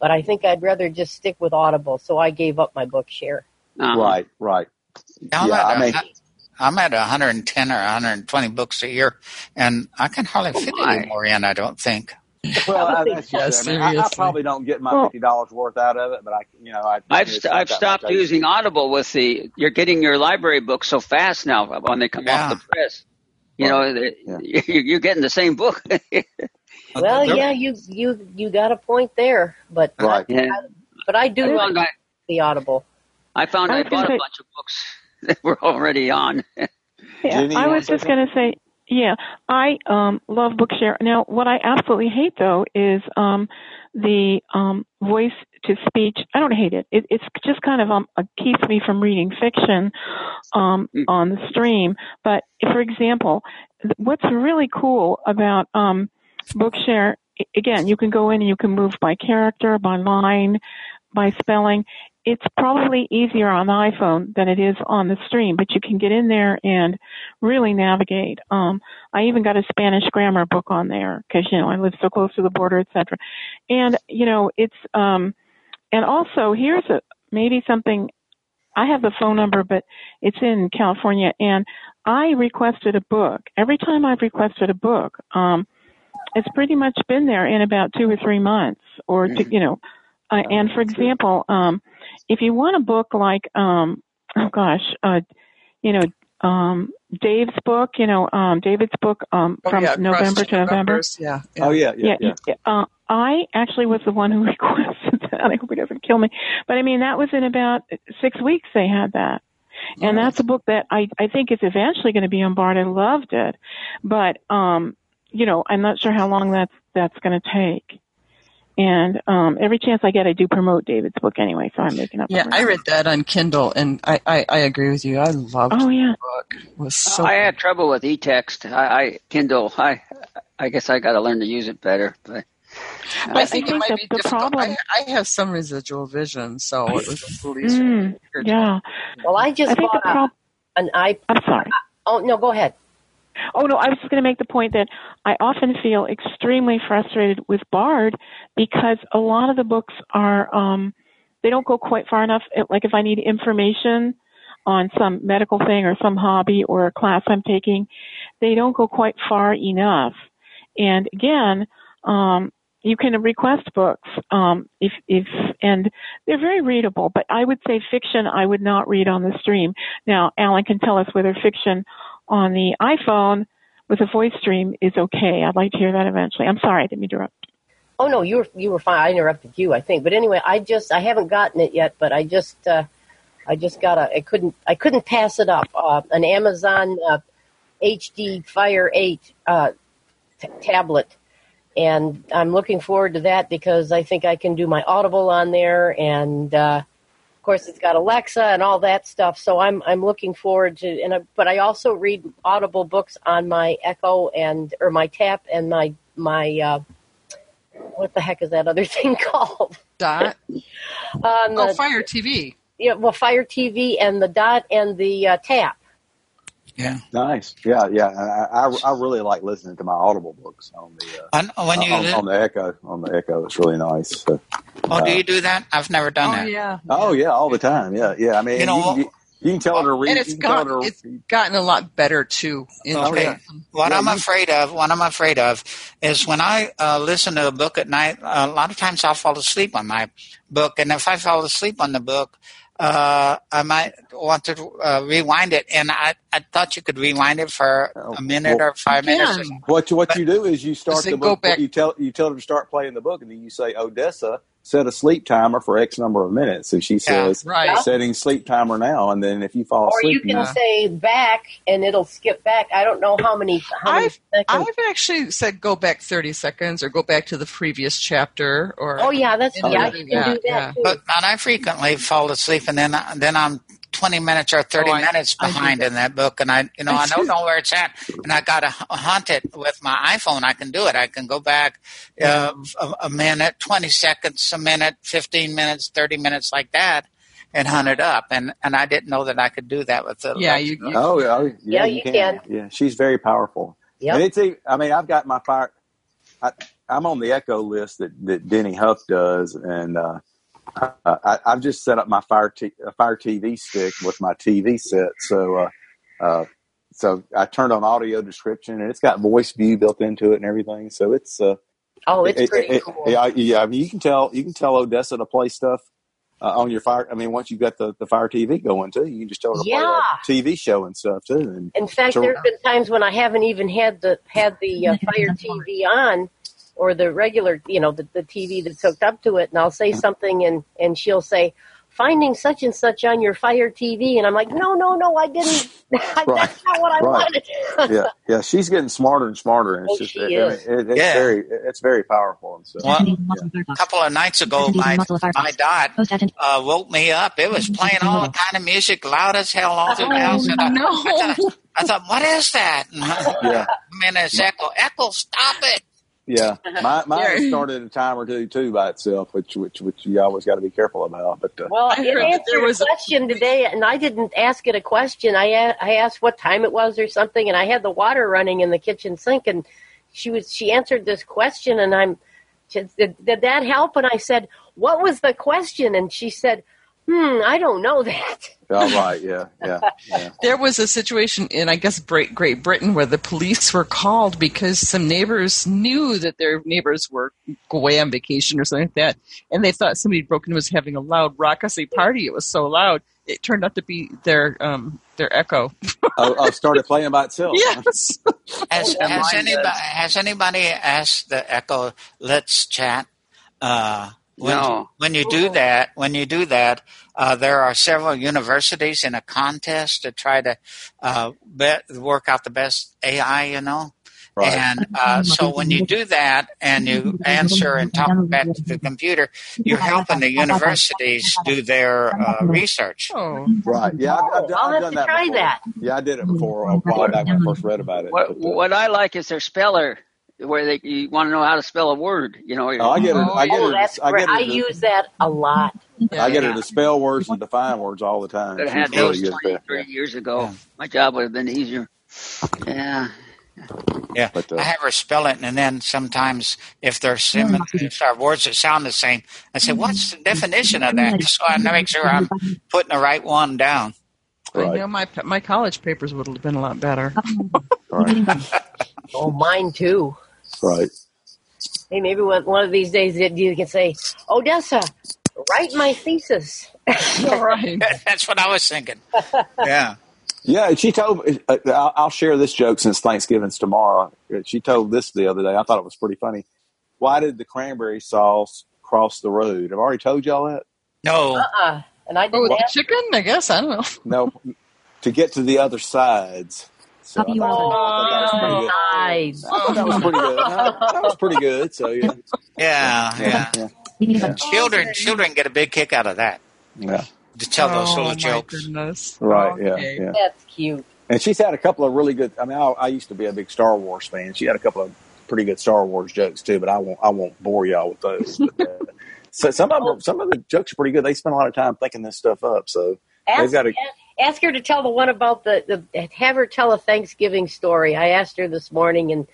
but I think I'd rather just stick with Audible, so I gave up my Bookshare. Uh-huh. right, right. I'm, Yeah, at I a mean- hu- I'm at 110 or 120 books a year, and I can hardly oh, fit my. any more in. I don't think. Well, I, that's just, it. I, mean, I, I probably don't get my fifty dollars worth out of it, but I, you know, I. I've st- I've stopped much. I used to- using Audible with the. You're getting your library books so fast now when they come Yeah. off the press. You know, the- Yeah. [LAUGHS] you're getting the same book. [LAUGHS] Well, yeah, you you you got a point there, but Right. yeah. but I do I like I, the Audible. I found I I bought a bunch of books that [LAUGHS] were already on. Yeah, I was just going to say, yeah, I um, love Bookshare. Now, what I absolutely hate though is um, the um, voice to speech. I don't hate it. it it's just kind of um, it keeps me from reading fiction um, Mm. on the stream. But for example, what's really cool about um, Bookshare? Again, you can go in and you can move by character, by line, by spelling it's probably easier on the iPhone than it is on the stream, but you can get in there and really navigate. Um, I even got a Spanish grammar book on there because you know I live so close to the border, etc. And you know it's um, and also here's a maybe something. I have the phone number, but it's in California, and I requested a book. Every time I've requested a book, um, it's pretty much been there in about two or three months, or two, you know. Uh, and for example, um, if you want a book like, um, oh gosh, uh, you know, um, Dave's book, you know, um, David's book um, Oh, from yeah, November to November. Yeah, yeah. Oh yeah, yeah, Yeah, yeah. uh, I actually was the one who [LAUGHS] requested that. I hope he doesn't kill me. But I mean, that was in about six weeks. They had that, and that's a book that I I think is eventually going to be on Bard. I loved it, but um, you know, I'm not sure how long that's that's going to take. And um, every chance I get, I do promote David's book anyway, so I'm making up. Yeah, for it. I read that on Kindle, and I, I, I agree with you. I loved Oh yeah. the book. It was so I had trouble with e-text. I, I Kindle. I I guess I got to learn to use it better. But I think I it might the- be the difficult. problem- I, I have some residual vision, so it was a little easier. Mm, yeah. Well, I just I think the bought a, an i. I'm sorry. Oh no, go ahead. Oh no, I was just going to make the point that I often feel extremely frustrated with Bard because a lot of the books are um they don't go quite far enough. Like if I need information on some medical thing or some hobby or a class I'm taking, they don't go quite far enough. And again, um you can request books um if if and they're very readable, but I would say fiction I would not read on the stream. Now, Alan can tell us whether fiction on the iPhone with a Voice Dream is okay. I'd like to hear that eventually. I'm sorry, I didn't interrupt. Oh no, you were you were fine. I interrupted you, I think. But anyway, I just I haven't gotten it yet, but I just uh, I just got a I couldn't I couldn't pass it up. Uh, an Amazon uh, HD Fire Eight uh, t- tablet, and I'm looking forward to that because I think I can do my Audible on there, and uh, of course it's got Alexa and all that stuff. So I'm I'm looking forward to. And I, but I also read Audible books on my Echo and or my Tap and my my. Uh, what the heck is that other [LAUGHS] thing called? Dot. Um, Oh, the- Fire TV. yeah, well, Fire TV and the Dot and the uh, Tap. Yeah. Nice. Yeah, yeah. I, I, I really like listening to my Audible books on the uh, And when you on, on the Echo. On the Echo, it's really nice. So, oh, do you do that? I've never done that. Oh that. yeah. oh yeah, all the time. Yeah, yeah. I mean, You know, you, you, you can tell it to read. And it's you can tell her to it's gotten a lot better too. In Okay. yeah. What Yeah, I'm you- afraid of, what I'm afraid of, is when I uh, listen to a book at night. A lot of times I'll fall asleep on my book, and if I fall asleep on the book, uh, I might want to uh, rewind it. And I, I thought you could rewind it for Oh, a minute well- or five You minutes. Or What you, what But- you do is you start the say, go book. back- You tell you tell her to start playing the book, and then you say, "Odessa, set a sleep timer for X number of minutes." So she says, Right. "Setting sleep timer now," and then if you fall Or asleep, you can Yeah. say back and it'll skip back. I don't know how many how I've seconds. I've actually said go back thirty seconds or go back to the previous chapter or oh yeah, that's You yeah, you can yeah, do that yeah. too. But and I frequently fall asleep, and then then I'm 20 minutes or 30 Oh, I- minutes behind in that book, and I you know I I don't know where it's at, and I got to hunt it with my iPhone. I can do it. I can go back uh, a, a minute, 20 seconds, a minute, 15 minutes, 30 minutes, like that. and hunt it up. And and I didn't know that I could do that with the Yeah, you, you Oh yeah, oh, yeah, Yeah, you, you can. can. Yeah, she's very powerful. yeah And it's a, I mean, I've got my fire. I, I'm on the Echo list that, that Denny Huff does, and uh, I, I've just set up my Fire t- Fire TV stick with my TV set. So, uh, uh, so I turned on audio description, and it's got voice view built into it and everything. So it's uh, Oh, it's it, pretty it, cool. yeah, yeah. I mean, you can tell you can tell Odessa to play stuff uh, on your Fire. I mean, once you've got the, the Fire TV going too, you can just tell her to Yeah. play a TV show and stuff too. And In fact, there have been times when I haven't even had the had the uh, Fire TV on or the regular, you know, the, the TV that's hooked up to it, and I'll say something, and and she'll say, "Finding such and such on your Fire TV," and I'm like, "No, no, no, I didn't. [LAUGHS] Right. That's not what I Right. wanted." yeah, yeah, she's getting smarter and smarter, and it's Oh, just, she I mean, it, it's Yeah. very, it's very powerful. And so, Well, yeah. a couple of nights ago, my my dot uh, woke me up. It was playing all kind of music, loud as hell, all through the house. And I, no. I, thought, I thought, what is that? [LAUGHS] yeah, [LAUGHS] Man, it's Echo. Echo, stop it! Yeah. [LAUGHS] My, mine Yeah. started a time or two too by itself, which, which, which you always got to be careful about. But uh, Well, I it answered there was a a- question today, and I didn't ask it a question. I a- I asked what time it was or something, and I had the water running in the kitchen sink, and she was she answered this question, and I'm she did, did that help? And I said, what was the question? And she said, hmm, I don't know [LAUGHS] that. all right, yeah, yeah, yeah. [LAUGHS] There was a situation in, I guess, Great Great Britain where the police were called because some neighbors knew that their neighbors were away on vacation or something like that, and they thought somebody broken in was having a loud raucous party. It was so loud. It turned out to be their um, their echo. Oh, oh, started playing by itself. [LAUGHS] Yes. Has, has anybody has anybody asked the Echo? Let's chat. Uh, when, No. when you do that, when you do that, uh, there are several universities in a contest to try to uh, bet, work out the best AI. You know, Right. and uh, so when you do that and you answer and talk back to the computer, you're helping the universities do their uh, research. Oh. Right. Yeah, I've, I've, I'll done- I've have done to that try before. that. Yeah, I did it before a while back when I first read about it. What, But, uh, what I like is their speller, where they you want to know how to spell a word. You know, oh, I get it. I get Oh, it. that's I great. get I it. to- use that a lot. Yeah, I get yeah. her to spell words and define words all the time. Could She's have had those good at 20, that. 30 years ago. My job would have been easier. Yeah. Yeah, But, uh, I have her spell it, and then sometimes if there's similar, if there are words that sound the same, I say, "What's the definition of that?" So I make sure I'm [LAUGHS] putting the right one down. I know my my college papers would have been a lot better. Right. [LAUGHS] Oh, mine too. Right. Hey, maybe one, one of these days you can say, Odessa, write my thesis. [LAUGHS] All right. [LAUGHS] That's what I was thinking. Yeah. Yeah, she told. Uh, I'll, I'll share this joke since Thanksgiving's tomorrow. She told this the other day. I thought it was pretty funny. Why did the cranberry sauce cross the road? I've already told y'all that. No. Uh-uh. And I Oh, didn't the ask. chicken? I guess I don't know. No, to get to the other sides. So I thought, Oh, I that was pretty good. I thought that was pretty good. That was pretty good. So yeah, Yeah, yeah. yeah, yeah. Children, children get a big kick out of that yeah. to tell those oh, little my jokes. goodness. Right. Yeah. Okay. Yeah. That's cute. And she's had a couple of really good. I mean, I, I used to be a big Star Wars fan. She had a couple of pretty good Star Wars jokes too, but I won't. I won't bore y'all with those. But, uh, [LAUGHS] so some of them, some of the jokes are pretty good. They spend a lot of time thinking this stuff up. So they've Ask, got to. Ask her to tell the one about the, the have her tell a Thanksgiving story. I asked her this morning, and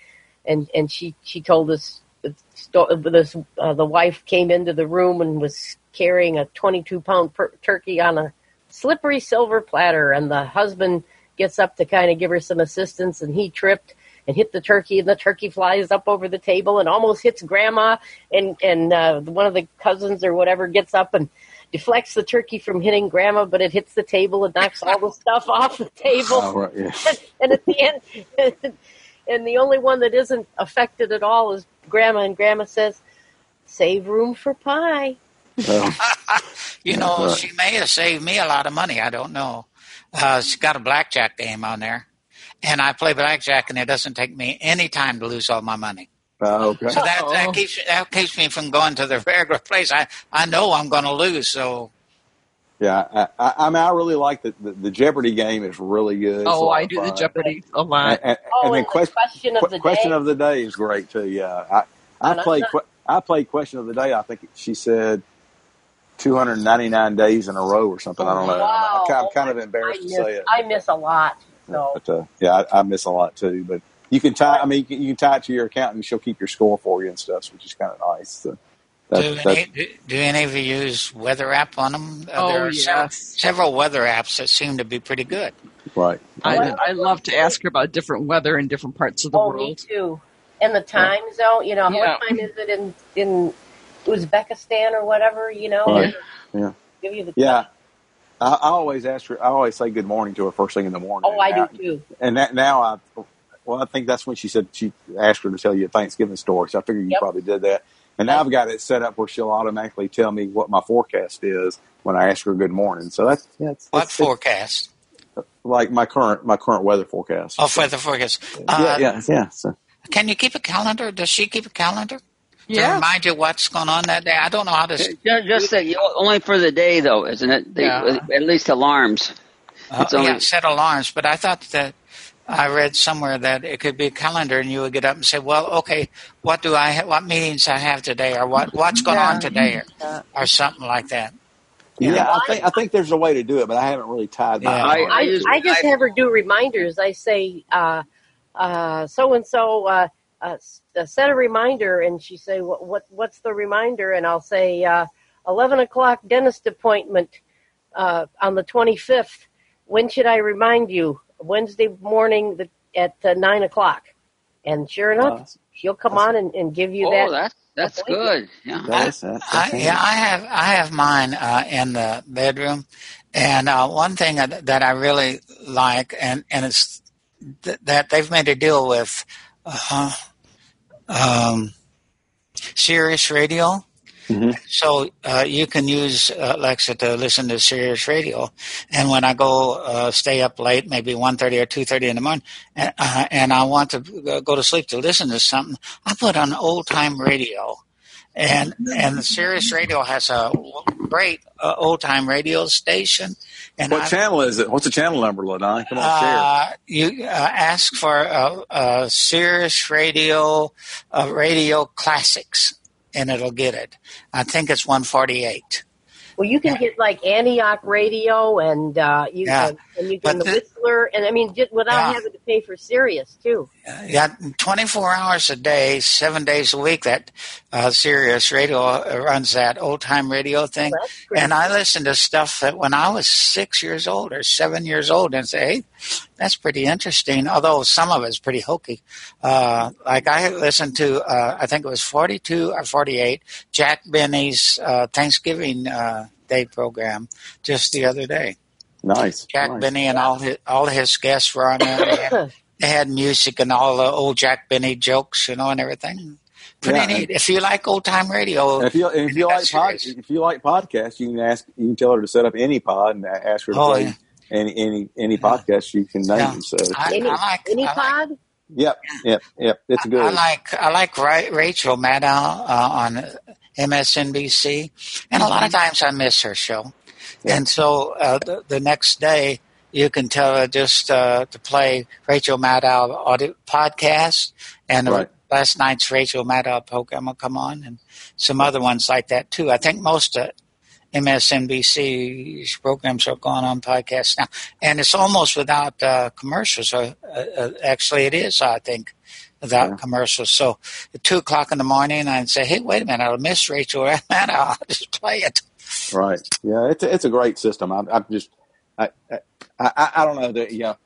and and she she told us this uh, the wife came into the room and was carrying a 22 pound per- turkey on a slippery silver platter, and the husband gets up to kind of give her some assistance, and he tripped and hit the turkey, and the turkey flies up over the table and almost hits grandma, and and uh, one of the cousins or whatever gets up and deflects the turkey from hitting grandma, but it hits the table and knocks all the stuff [LAUGHS] off the table. Oh, right, yeah. [LAUGHS] and at the end, [LAUGHS] and the only one that isn't affected at all is grandma, and grandma says, "Save room for pie." You know, Right. she may have saved me a lot of money. I don't know. Uh, she's got a blackjack game on there, and I play blackjack, and it doesn't take me any time to lose all my money. Oh, okay. So that, that keeps that keeps me from going to the regular place. I I know I'm going to lose, so Yeah, I, I, I mean, I really like the, the the Jeopardy game. is really good. It's Oh, I of do the. Jeopardy a lot. and, Oh, and then the question, question of the question day. of the day is great too. Yeah, I I And I'm not- que- I played question of the day. I think she said 299 days in a row or something. I don't know. Wow. I'm, I'm kind of I embarrassed to say it. I miss a lot. So But uh, yeah, I, I miss a lot too. But you can tie. I mean, you can, you can tie it to your account, and she'll keep your score for you and stuff, which is kind of nice. So that, do, that, any, do, do any of you use weather app on them? Uh, Oh, there are several, yes. several weather apps that seem to be pretty good. right. I, I love to ask her about different weather in different parts of the oh, me world. too. And the time zone, you know, Yeah. what time is it in in Uzbekistan or whatever? You know, Right. Yeah. give you the Yeah. I, I always ask her. I always say good morning to her first thing in the morning. Oh, I and do too. And that now I, well, I think that's when she said she asked her to tell you a Thanksgiving story. So I figured you Yep. probably did that. And now I've got it set up where she'll automatically tell me what my forecast is when I ask her good morning. So that's yeah, it's, What it's- forecast? it's like my current my current weather forecast. Oh, weather forecast. Uh, yeah, yeah, yeah. So Can you keep a calendar? Does she keep a calendar? To remind you what's going on that day? I don't know how to. s- Ju- Just that you, only for the day, though, isn't it? They, Yeah. At least alarms. Uh, It's only- yeah, set alarms. But I thought that I read somewhere that it could be a calendar, and you would get up and say, "Well, okay, what do I? Ha- what meetings I have today, or what what's going Yeah. on today, or, or something like that." yeah, I think I think there's a way to do it, but I haven't really tied my Yeah. hand I- I, I just I- have her do reminders. I say, uh, uh, so and so, s- set a reminder, and she say, what, what what's the reminder? And I'll say, uh, eleven o'clock dentist appointment uh, on the twenty fifth. When should I remind you? Wednesday morning the, at uh, nine o'clock. And sure enough, Uh, she'll come on and, and give you Oh, that. that's that's good. Yeah. that is- that- I, that's yeah, I have I have mine uh, in the bedroom, and uh, one thing that, that I really like, and and it's th- that they've made a deal with, uh, um, Sirius Radio. Mhm. So uh, you can use uh, Alexa to listen to Sirius Radio, and when I go uh, stay up late, maybe 1.30 or two thirty in the morning, and, uh, and I want to go to sleep to listen to something, I put on old time radio, and and the Sirius Radio has a great uh, old time radio station, and What I, channel is it? What's the channel number, Ladon? Come on, share. uh, you uh, ask for uh, uh, Sirius Radio, uh, Radio Classics, and it'll get it. I think it's 148. Well, you can get like Antioch Radio, and uh, you Yeah. and, and you can But the the- Whistler, and I mean, just without Yeah. having to pay for Sirius too. Yeah, 24 hours a day, seven days a week. That uh, Sirius Radio uh, runs that old time radio thing, That's great. and I listen to stuff that when I was six years old or seven years old, and say, "Hey, that's pretty interesting." Although some of it's pretty hokey. Uh, like I listened to, uh, I think it was 42 or 48, Jack Benny's uh, Thanksgiving uh, Day program just the other day. Nice. Jack nice. Benny and all his all his guests were on there. They had, [COUGHS] they had music and all the old Jack Benny jokes, you know, and everything. Pretty Yeah, neat. If you like old time radio, if you if you like That's pod, if you like podcasts, you can ask you can tell her to set up any pod and ask her to Oh, play yeah. any any any podcast you can name. Yeah. So I, Any, I like any I like, pod? yep, yep, yep. It's good. I like I like Ra- Rachel Maddow uh, on MSNBC, and a lot of times I miss her show, Yeah. and so uh, the, the next day you can tell her just uh, to play Rachel Maddow audio podcast, and Right. last night's Rachel Maddow program will come on, and some other ones like that too. I think most of MSNBC's programs are going on podcasts now, and it's almost without uh, commercials. Or, uh, uh, actually, it is, I think, without Yeah. commercials. So at two o'clock in the morning, I'd say, "Hey, wait a minute, I'll miss Rachel [LAUGHS] Maddow. I'll just play it." Right. Yeah, it's a, it's a great system. I'm, I'm just I, I I I don't know that you know.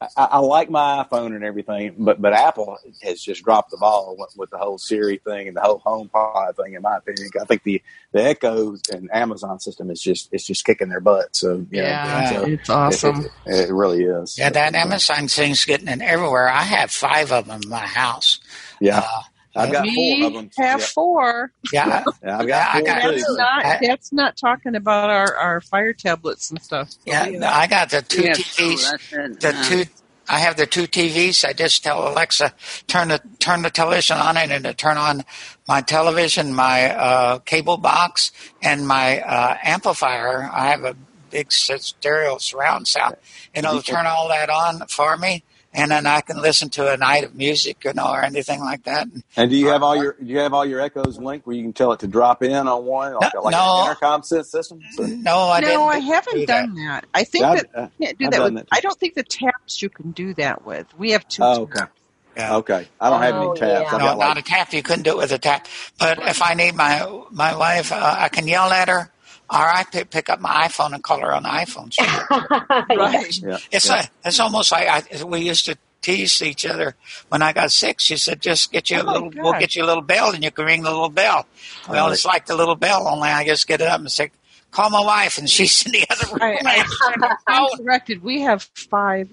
I, I like my iPhone and everything, but but Apple has just dropped the ball with, with the whole Siri thing and the whole HomePod thing. In my opinion, I think the the Echo and Amazon system is just it's just kicking their butt. So you know, Yeah, so it's awesome. It, it, it really is. Yeah, that So, Amazon thing's getting in everywhere. I have five of them in my house. Yeah, Uh, I've got Me four of them. have Yeah, four. yeah, yeah, I've Yeah, I got got- That's not I- that's not talking about our, our fire tablets and stuff. yeah. I got the two Yeah, TVs. so the Yeah. two I have the two TVs. I just tell Alexa turn the turn the television on and to turn on my television, my uh, cable box, and my uh, amplifier. I have a big stereo surround sound, and it'll turn all that on for me. And then I can listen to a night of music, you know, or anything like that. And do you have all your do you have all your echoes linked where you can tell it to drop in on one like, No, like no. an intercom system? So, No, I didn't. no, I haven't that. done that. I think Yeah, that I've- you can't do I've that. With, that I don't think the taps you can do that with. We have two. oh, taps. okay. Yeah. Okay. I don't have Oh, any tabs. yeah. I've No, got not like a tap. You couldn't do it with a tap. But if I need my my wife, uh, I can yell at her, or I pick, pick up my iPhone and call her on the iPhone. She- [LAUGHS] Right. yeah. It's yeah. like it's almost like I, we used to tease each other when I got sick. She said, "Just get you oh a Oh, my little, we'll get you a little bell, and you can ring the little bell." Well, Right. it's like the little bell, only I just get it up and say, "Call my wife," and she's in the other room. I, I, I'm corrected. We have five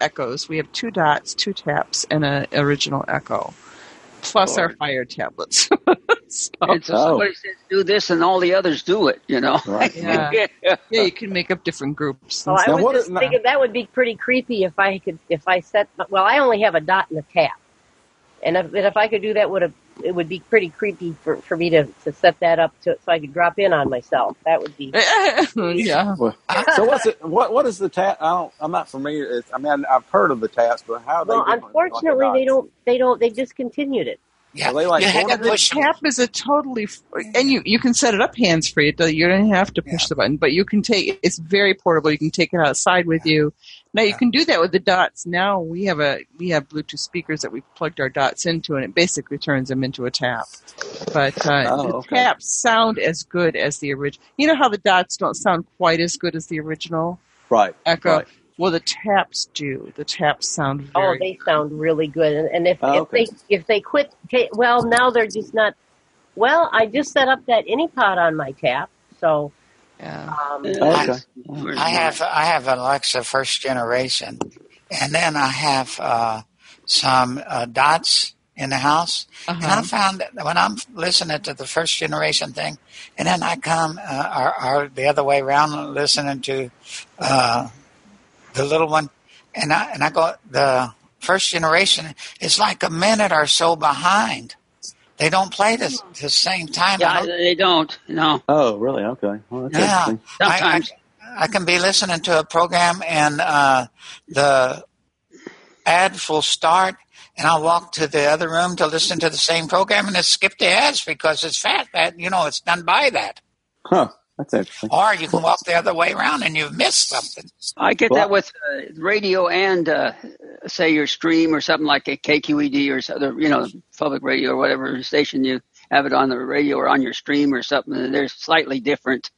echoes. We have two dots, two taps, and an original echo, plus our fire tablets. [LAUGHS] So, And so Oh. says do this, and all the others do it. You know. Right. yeah. [LAUGHS] yeah. yeah, you can make up different groups. Well, I was what just is- thinking that would be pretty creepy if I could, if I set, well, I only have a dot and a tap. And if, and if I could do that, would have, it would be pretty creepy for, for me to, to set that up to, so I could drop in on myself. That would be, [LAUGHS] yeah. Well, so what's it? What what is the tap? I don't. I'm not familiar. It's, I mean, I've heard of the taps, but how? Are they well, different like, unfortunately, they don't, they don't, they discontinued it. yeah. Are they like you had to portable? The push tap is a totally, and you you can set it up hands free. It does- You don't have to push Yeah. the button, but you can take. It's very portable. You can take it outside with you. Now you can do that with the dots. Now we have a we have Bluetooth speakers that we plugged our dots into, and it basically turns them into a tap. But uh, Oh, the taps sound as good as the original. You know how the dots don't sound quite as good as the original Right. Echo. Right. Well, the taps do. The taps sound Oh, very. they sound really good. And, and if, Oh, if okay. they, if they quit, well, now they're just not, well, I just set up that AnyPod on my tap. So, yeah. um, Okay. I have I have Alexa first generation, and then I have uh, some uh, dots in the house. And I Uh-huh. found that when I'm listening to the first generation thing, and then I come uh, or, or the other way around listening to uh, the little one, and I and I go the first generation is like a minute or so behind. They don't play this the same time. Yeah, don't- they don't. No. Oh, really? Okay. Well, that's yeah, interesting. I, I, Sometimes. I can be listening to a program and uh, the ad will start, and I'll walk to the other room to listen to the same program, and it skip the ads because it's fat. That you know, it's done by that. Huh. That's interesting. Or you can walk the other way around and you've missed something. I get Well- that with uh, radio and uh, say your stream or something like a KQED or other, you know, public radio or whatever station you have it on the radio or on your stream or something. and They're slightly different.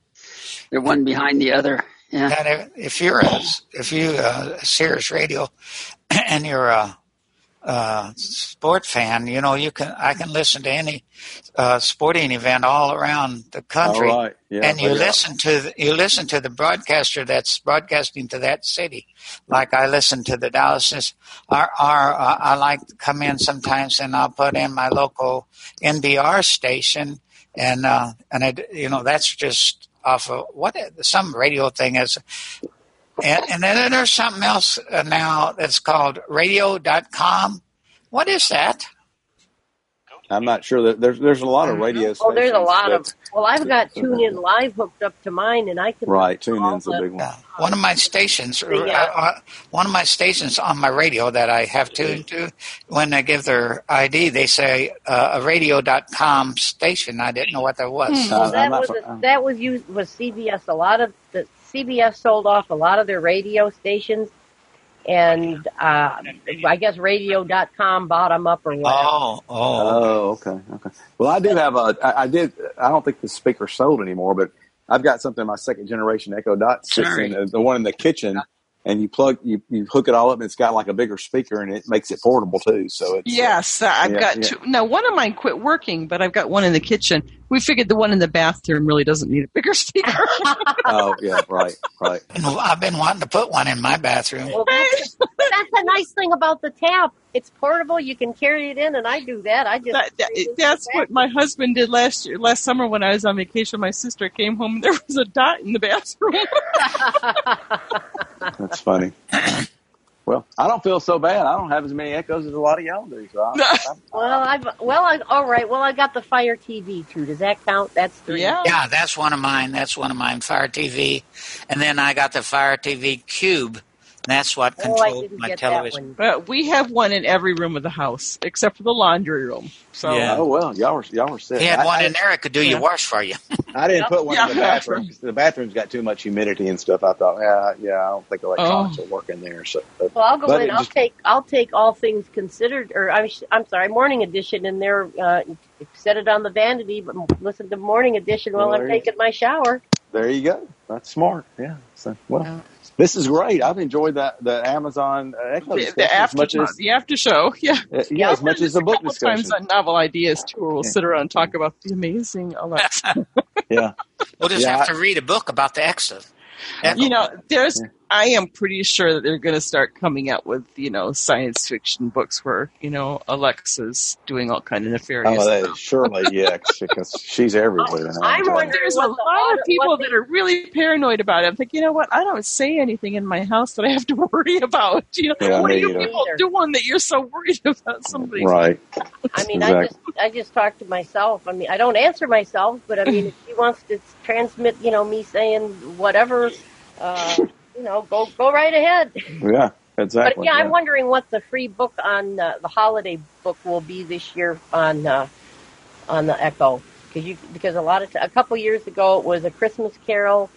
They're one behind the other. Yeah. That if, if you're a if you uh, Sirius Radio [CLEARS THROAT] and you're a, a sport fan, you know you can I can listen to any uh, sporting event all around the country. All right. Yeah. and you yeah. listen to the, you listen to the broadcaster that's broadcasting to that city. Like I listen to the Dallas. Or uh, I like to come in sometimes and I'll put in my local NPR station, and uh, and it, you know that's just off of what some radio thing is. And, and then there's something else uh, now that's called radio.com. What is that? I'm not sure that there's there's a lot of radio. oh, there's a lot of, well, I've got TuneIn Live hooked up to mine, and I can. Right. all TuneIn's a big one. Yeah. One of my stations, uh, Yeah. uh, one of my stations on my radio that I have tuned to, when they give their ID, they say uh, a radio.com station. I didn't know what that was. Uh, Well, I'm that was a, that was used was CBS. A lot of the CBS sold off a lot of their radio stations, and uh, I guess Radio.com bought them up or whatever. Oh, oh, Oh, okay, okay. Well, I do have a. I, I did. I don't think the speaker sold anymore, but I've got something in my second generation Echo Dot Sorry. system, uh, the one in the kitchen, and you plug, you, you hook it all up, and it's got like a bigger speaker, and it makes it portable too. So it's Yes, uh, I've Yeah, got yeah. two. Now, one of mine quit working, but I've got one in the kitchen. We figured the one in the bathroom really doesn't need a bigger [LAUGHS] speaker. oh yeah, right, right. And I've been wanting to put one in my bathroom. Well, that's, that's the nice thing about the tap. It's portable. You can carry it in, and I do that. I just that, that, that's what my husband did last year, last summer when I was on vacation. My sister came home and there was a dot in the bathroom. [LAUGHS] That's funny. well, I don't feel so bad. I don't have as many echoes as a lot of y'all do. So I, [LAUGHS] I, Well, I've well, I, all right. Well, I got the Fire TV too. Does that count? That's three. yeah. Yeah, that's one of mine. That's one of mine. Fire TV, and then I got the Fire TV Cube that's what Oh, controlled didn't my television. But we have one in every room of the house except for the laundry room. So Yeah. Oh well, y'all were y'all were set. He had I, one I, in there that could do your Yeah. wash for you. I didn't put one in the Yeah. bathroom. 'cause The bathroom's got too much humidity and stuff. I thought, yeah, yeah, I don't think electronics Oh. will work in there. So, but, Well, I'll go But in. I'll just- take I'll take all things considered, or I'm I'm sorry, morning edition, and there. Uh, set it on the vanity, but listen to morning edition while Well, I'm there you- taking my shower. there you go. That's smart. Yeah. So well, Yeah. This is great. I've enjoyed that the Amazon uh, Echo the, discussion the as much as the after show, [LAUGHS] yeah. uh, yeah, as much as the book couple discussion. times on novel ideas too, where we'll Yeah. sit around and talk about the amazing Alexa. [LAUGHS] Yeah. We'll just Yeah, have I- to read a book about the Echo. you know, there's. Yeah. I am pretty sure that they're going to start coming out with you know science fiction books where you know Alexa's doing all kind of nefarious. Stuff. Oh, stuff. that, surely, yeah, because she's everywhere now. I'm So- wondering There's a lot of people that are really paranoid about it. I'm like, you know what? I don't say anything in my house that I have to [LAUGHS] worry about. You know, Yeah, what are you either. people Either. doing that you're so worried about somebody? Right. I mean, I just I just talk to myself. I mean, I don't answer myself, but I mean, [LAUGHS] if she wants to transmit, you know, me saying whatever, uh, you know, go go right ahead. Yeah. Exactly. But yeah, I'm wondering what the free book on uh, the holiday book will be this year on uh, on the Echo because you because a lot of t- a couple years ago it was a Christmas Carol,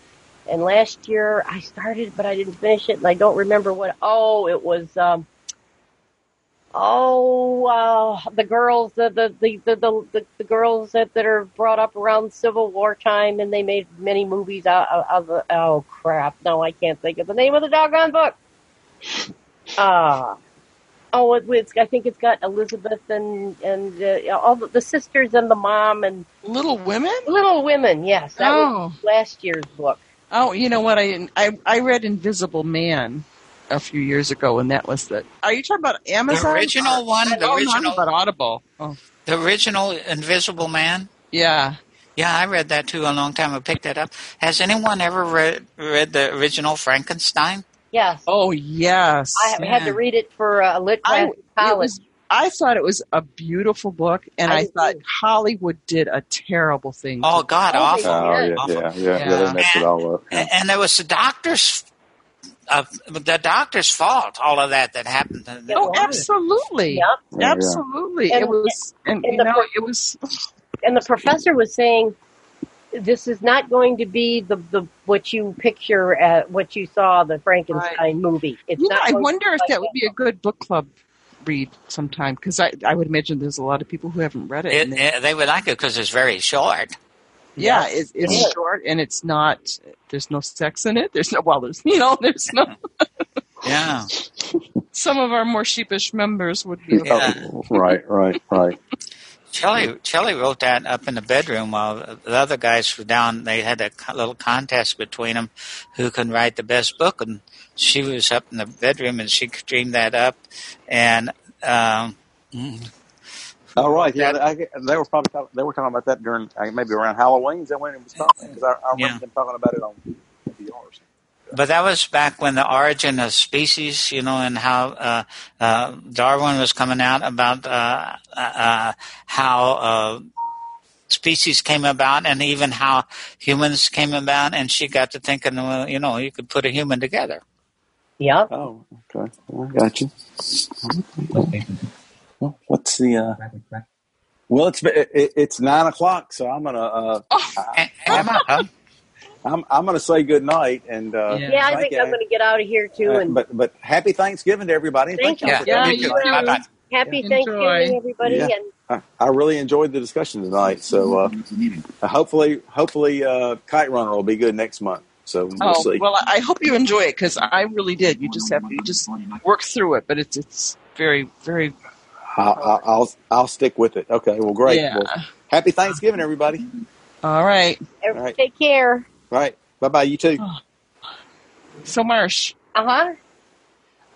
and last year I started but I didn't finish it and I don't remember what. Oh, it was. Um, Oh, uh, the girls, the the, the, the, the, the, girls that, that are brought up around Civil War time, and they made many movies out, of the. Oh crap! No, I can't think of the name of the doggone book. Ah, oh, it, it's, I think it's got Elizabeth and and uh, all the, the sisters and the mom and Little Women? Little Women. Yes, that was Oh, last year's book. oh, you know what? I, I I read Invisible Man a few years ago, and that was the. Are you talking about Amazon? The original one, the no, I'm original, about Audible. Oh, the original Invisible Man. yeah. Yeah, I read that too a long time. I picked that up. Has anyone ever read read the original Frankenstein? Yes, Oh, yes. I had to read it for uh, lit I, class in college. was, I thought it was a beautiful book, and I I, thought too. Hollywood did a terrible thing. Oh God, Oh, awful. Oh, yeah, awful. yeah, yeah, yeah. Yeah. They messed it all up. And, and there was the doctor's, uh, the doctor's fault. All of that that happened. Oh, absolutely. Yep. Yeah, yeah. Absolutely. And- it was, and, and you the know, per- it was. [LAUGHS] and the professor was saying this is not going to be the, the what you picture at what you saw the Frankenstein movie. It's You know, not I wonder if like that would be a good book club read sometime because I, I would imagine there's a lot of people who haven't read it. It, it- they would like it because it's very short. Yeah, it's, it it's is. short and it's not. There's no sex in it. There's no. Well, there's you know, there's no. [LAUGHS] Yeah. Some of our more sheepish members would be. Yeah. Oh, right, right, right. Chelly, Shelley wrote that up in the bedroom while the other guys were down. They had a little contest between them who can write the best book, and she was up in the bedroom and she dreamed that up. And um, mm, All right, yeah, I, they were probably talking, they were talking about that during uh, maybe around Halloween. Is that when it was talking? Because I, I remember Yeah. them talking about it on NPR. or but that was back when the origin of species, you know, and how uh, uh, Darwin was coming out about uh, uh, how uh, species came about, and even how humans came about. And she got to thinking, well, you know, you could put a human together. Yep. Oh, okay, I got you. [LAUGHS] Well, what's the? Uh, well, it's it, it- it's nine o'clock, so I'm gonna uh, And, and huh? I'm I'm gonna say good night and uh, Yeah. Yeah, I think you. I'm going to get out of here too. Uh, And but but happy Thanksgiving to everybody. Thank Thank, you. you. Yeah, You you too. too. Bye-bye. happy Enjoy. Thanksgiving, everybody. Yeah. And I, I really enjoyed the discussion tonight. So uh, hopefully hopefully uh, Kite Runner will be good next month. So we'll Oh see. well, I hope you enjoy it because I really did. You just have to you just work through it, but it's it's very very I'll, I'll I'll I'll stick with it. Okay. Well, great. Yeah. Well, happy Thanksgiving, everybody. all right. All right. take care. All right. Bye bye. You too. So Marsh, Uh huh.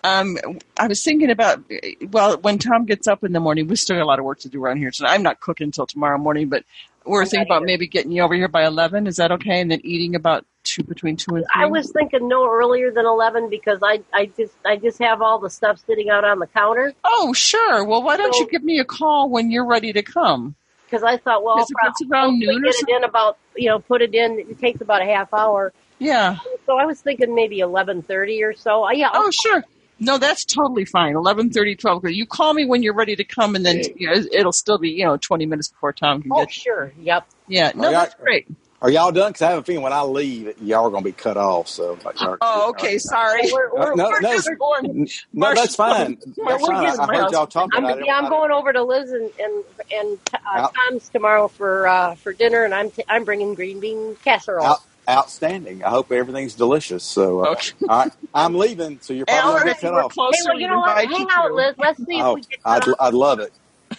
um, I was thinking about well, when Tom gets up in the morning, we still got a lot of work to do around here tonight. I'm not cooking until tomorrow morning, but we're I'm thinking not about maybe getting you over here by eleven. Is that okay? And then eating about two between two and three. I was thinking no earlier than eleven because I I just I just have all the stuff sitting out on the counter Oh, sure. Well, why don't you give me a call when you're ready to come? because I thought well if I'll it's around probably noon or get it in about you know put it in. It takes about a half hour. Yeah. So I was thinking maybe eleven thirty or so. Uh, yeah. I'll- Oh, sure. No, that's totally fine. Eleven thirty, twelve. You call me when you're ready to come, and then you know, it'll still be you know twenty minutes before Tom can oh, get. sure. Yep. Yeah. No, Oh, yeah. that's great. Are y'all done? Because I have a feeling when I leave, y'all are going to be cut off. So, like, Oh, okay. Sorry. We're, we're, no, we're no, going. No, that's fine. [LAUGHS] That's we're fine. I, I my heard house. y'all talking I'm, about it. yeah, I'm going over to Liz and and and uh, Tom's tomorrow for uh, for dinner, and I'm t- I'm bringing green bean casserole. Out, outstanding. I hope everything's delicious. So, uh, Okay. all right, I'm leaving. So you're probably going to get cut off. hey, well, you know what? Hang you out, to. Liz. Let's see if Oh, we get cut I'd, off. I'd love it.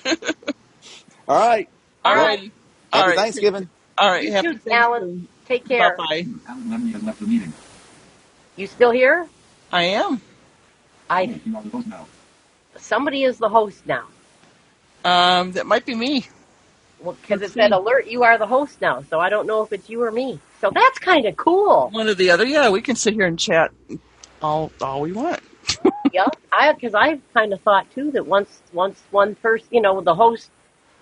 [LAUGHS] all right. All Well, right. Happy right. Thanksgiving. All right. You Happy too, Alan. Take care. Bye bye. Alan Lemony has left the meeting. You still here? I am. I You are the host now. somebody is the host now. Um, that might be me. Well, because it said alert, you are the host now. So I don't know if it's you or me. So that's kind of cool. One or the other. Yeah, we can sit here and chat all all we want. [LAUGHS] yeah, I because I kind of thought too that once once one person, you know, the host,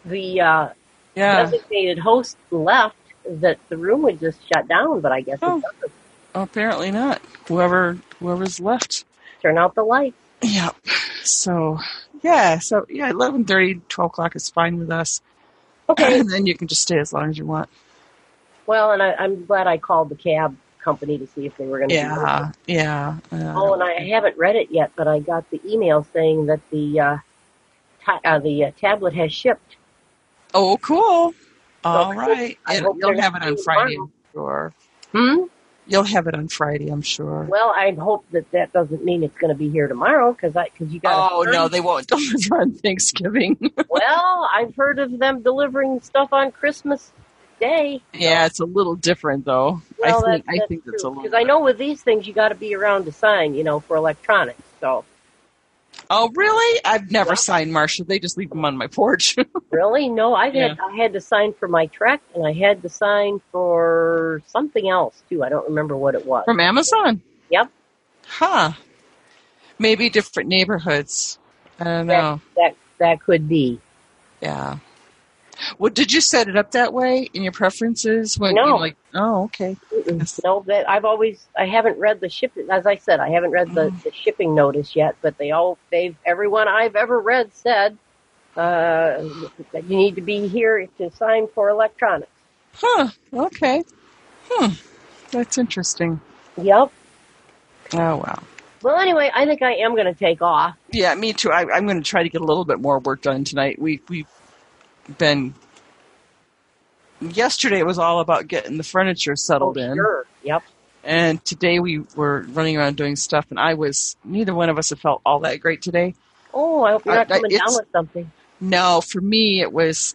the uh, Yeah. designated host left, that the room would just shut down. But I guess Oh. it doesn't. Apparently not. Whoever whoever's left. Turn out the lights. Yeah. So yeah. So yeah, eleven thirty, twelve o'clock is fine with us. Okay. And [LAUGHS] then you can just stay as long as you want. Well, and I, I'm glad I called the cab company to see if they were going to. Yeah. Yeah. Uh, Oh, and I haven't read it yet, but I got the email saying that the uh, uh, the uh, tablet has shipped. Oh, cool. All I right. It- you'll have it on Friday. I'm sure. Hmm. You'll have it on Friday, I'm sure. Well, I hope that that doesn't mean it's going to be here tomorrow because I because you got. Oh no, they won't [LAUGHS] deliver on Thanksgiving. [LAUGHS] Well, I've heard of them delivering stuff on Christmas Day. yeah, it's a little different though. Well, I think that, I think that's a little. because I know with these things you got to be around to sign, you know, for electronics. So Oh really? I've never signed Marcia. They just leave them on my porch. [LAUGHS] really, no, I had Yeah. I had to sign for my Trek and I had to sign for something else too. I don't remember what it was. From Amazon. Yep, Huh. Maybe different neighborhoods. I don't that know. that that could be. Yeah. Well, did you set it up that way in your preferences? When No. like, oh, okay. Mm-mm. No, that I've always I haven't read the ship. As I said, I haven't read the, Mm. the shipping notice yet. But they all they've everyone I've ever read said uh, that you need to be here to sign for electronics. Huh. Okay. Hmm. That's interesting. Yep. Oh wow. Well, anyway, I think I am going to take off. Yeah, me too. I, I'm going to try to get a little bit more work done tonight. We we've been. Yesterday it was all about getting the furniture settled oh, in, Sure. Yep. and today we were running around doing stuff. And I was neither one of us have felt all that great today. Oh, I hope you're not I- I- coming down with something. No, for me it was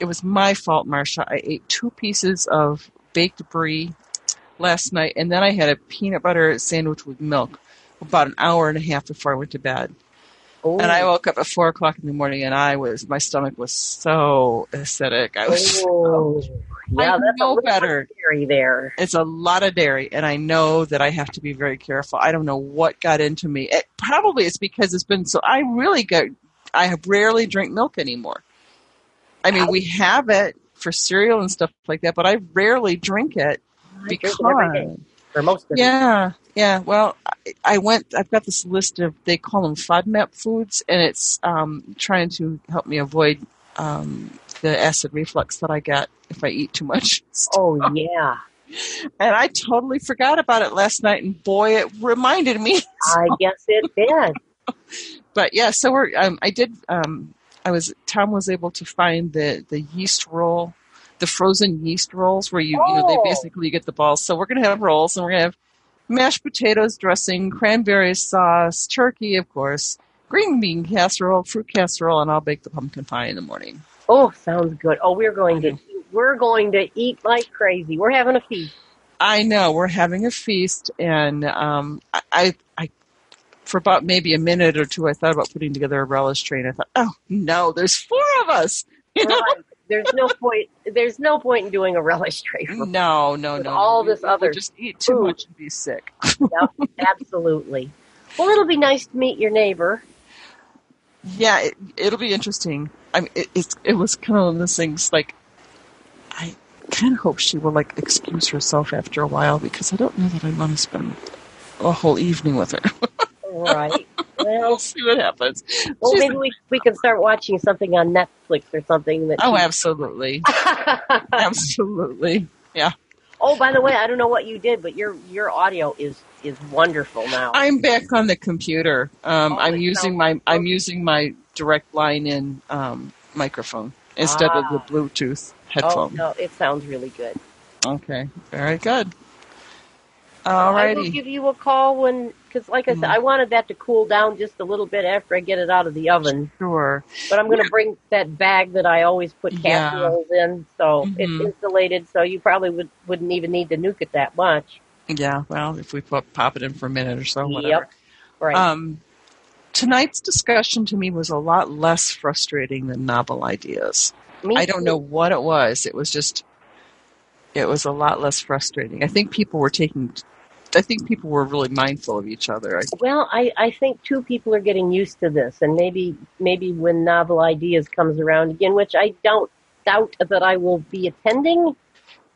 it was my fault, Marcia. I ate two pieces of baked brie last night, and then I had a peanut butter sandwich with milk about an hour and a half before I went to bed. Oh, And I oh. woke up at four o'clock in the morning, and I was my stomach was so acidic. I was. oh. yeah, I that's a know better. scary there. It's a lot of dairy, and I know that I have to be very careful. I don't know what got into me. It, probably it's because it's been so. I really go. I rarely drink milk anymore. I mean, we have it for cereal and stuff like that, but I rarely drink it I drink it every day, because. or most. Yeah, yeah. Well, I, I went. I've got this list of they call them FODMAP foods, and it's um, trying to help me avoid um, the acid reflux that I get if I eat too much. [LAUGHS] Oh yeah, And I totally forgot about it last night, and boy, it reminded me. [LAUGHS] I guess it did. [LAUGHS] But yeah, so we're. Um, I did. Um, I was. Tom was able to find the the yeast roll, the frozen yeast rolls, where you you know they Oh. basically get the balls. So we're gonna have rolls, and we're gonna have mashed potatoes, dressing, cranberry sauce, turkey, of course, green bean casserole, fruit casserole, and I'll bake the pumpkin pie in the morning. Oh, sounds good. Oh, we're going to we're going to eat like crazy. We're having a feast. I know we're having a feast, and um, I, I, for about maybe a minute or two, I thought about putting together a relish train. I thought, oh no, there's four of us. [LAUGHS] You know? Right. There's no point. There's no point in doing a relish tray. For No, no, no. all no. this We- other just eat too food. much and be sick. Yep, absolutely. Well, it'll be nice to meet your neighbor. yeah, it, it'll be interesting. I mean, it, it's it was kind of one of those things like I kind of hope she will like excuse herself after a while because I don't know that I want to spend a whole evening with her. [LAUGHS] Right. [LAUGHS] we'll Well, see what happens. well, She's- maybe we we can start watching something on Netflix or something that. oh, absolutely, [LAUGHS] absolutely. Yeah, oh, by the way, I don't know what you did, but your your audio is is wonderful now. I'm back on the computer. Um, Oh, I'm using my I'm using my direct line in um, microphone instead of the Ah. Bluetooth oh headphone. no, it sounds really good. Okay, very good. I will give you a call when, because like I said, Mhm. I wanted that to cool down just a little bit after I get it out of the oven. Sure. But I'm going to bring that bag that I always put Yeah. casseroles in, so Mhm. it's insulated, so you probably would, wouldn't even need to nuke it that much. Yeah. Well, if we put, pop it in for a minute or so, whatever. Yep. Right. Um, tonight's discussion to me was a lot less frustrating than novel ideas. Me I don't too. know what it was. It was just, it was a lot less frustrating. I think people were taking, I think people were really mindful of each other. Well, I, I think two people are getting used to this, and maybe maybe when novel ideas comes around again, which I don't doubt that I will be attending.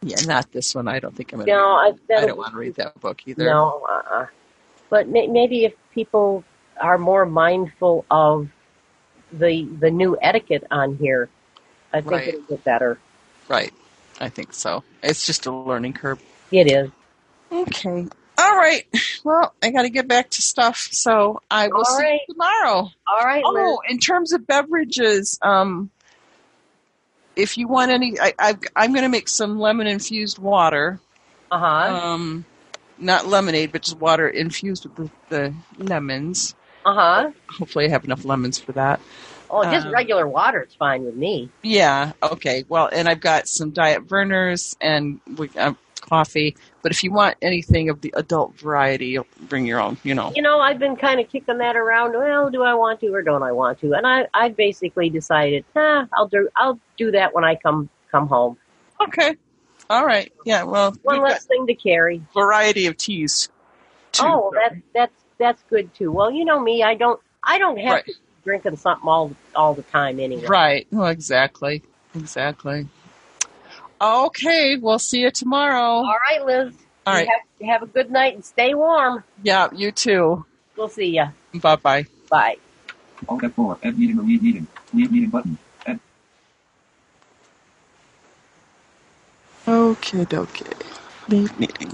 yeah, not this one. I don't think I'm going know, I, I don't want to read that book either. No, uh-uh. but may, maybe if people are more mindful of the the new etiquette on here, I think Right. it'll get better. Right. I think so. It's just a learning curve. It is. Okay. All right. Well, I got to get back to stuff, so I will All see right. you tomorrow. All right, Liz. Oh, in terms of beverages, um, if you want any, I, I've, I'm going to make some lemon infused water. Uh huh. Um, not lemonade, but just water infused with the, the lemons. Uh huh. Hopefully, I have enough lemons for that. Oh, just um, regular water is fine with me. Yeah. Okay. Well, and I've got some diet Vernors and we, uh, coffee. But if you want anything of the adult variety, you'll bring your own. You know. You know, I've been kind of kicking that around. Well, do I want to or don't I want to? And I, I basically decided, ah, I'll do, I'll do that when I come, come home. Okay. All right. Yeah. Well, One less thing to carry. variety of teas. Too. Oh, that, that's, that's good too. Well, you know me, I don't, I don't have Right. to be drinking something all, all the time anyway. Right. Well, exactly. Exactly. Okay. We'll see you tomorrow. All right, Liz. All You right. Have, have a good night and stay warm. Yeah. You too. We'll see ya. Bye bye. Bye. Alt F4. End meeting or leave meeting. Leave meeting button. End. Okay. Okay. Leave meeting.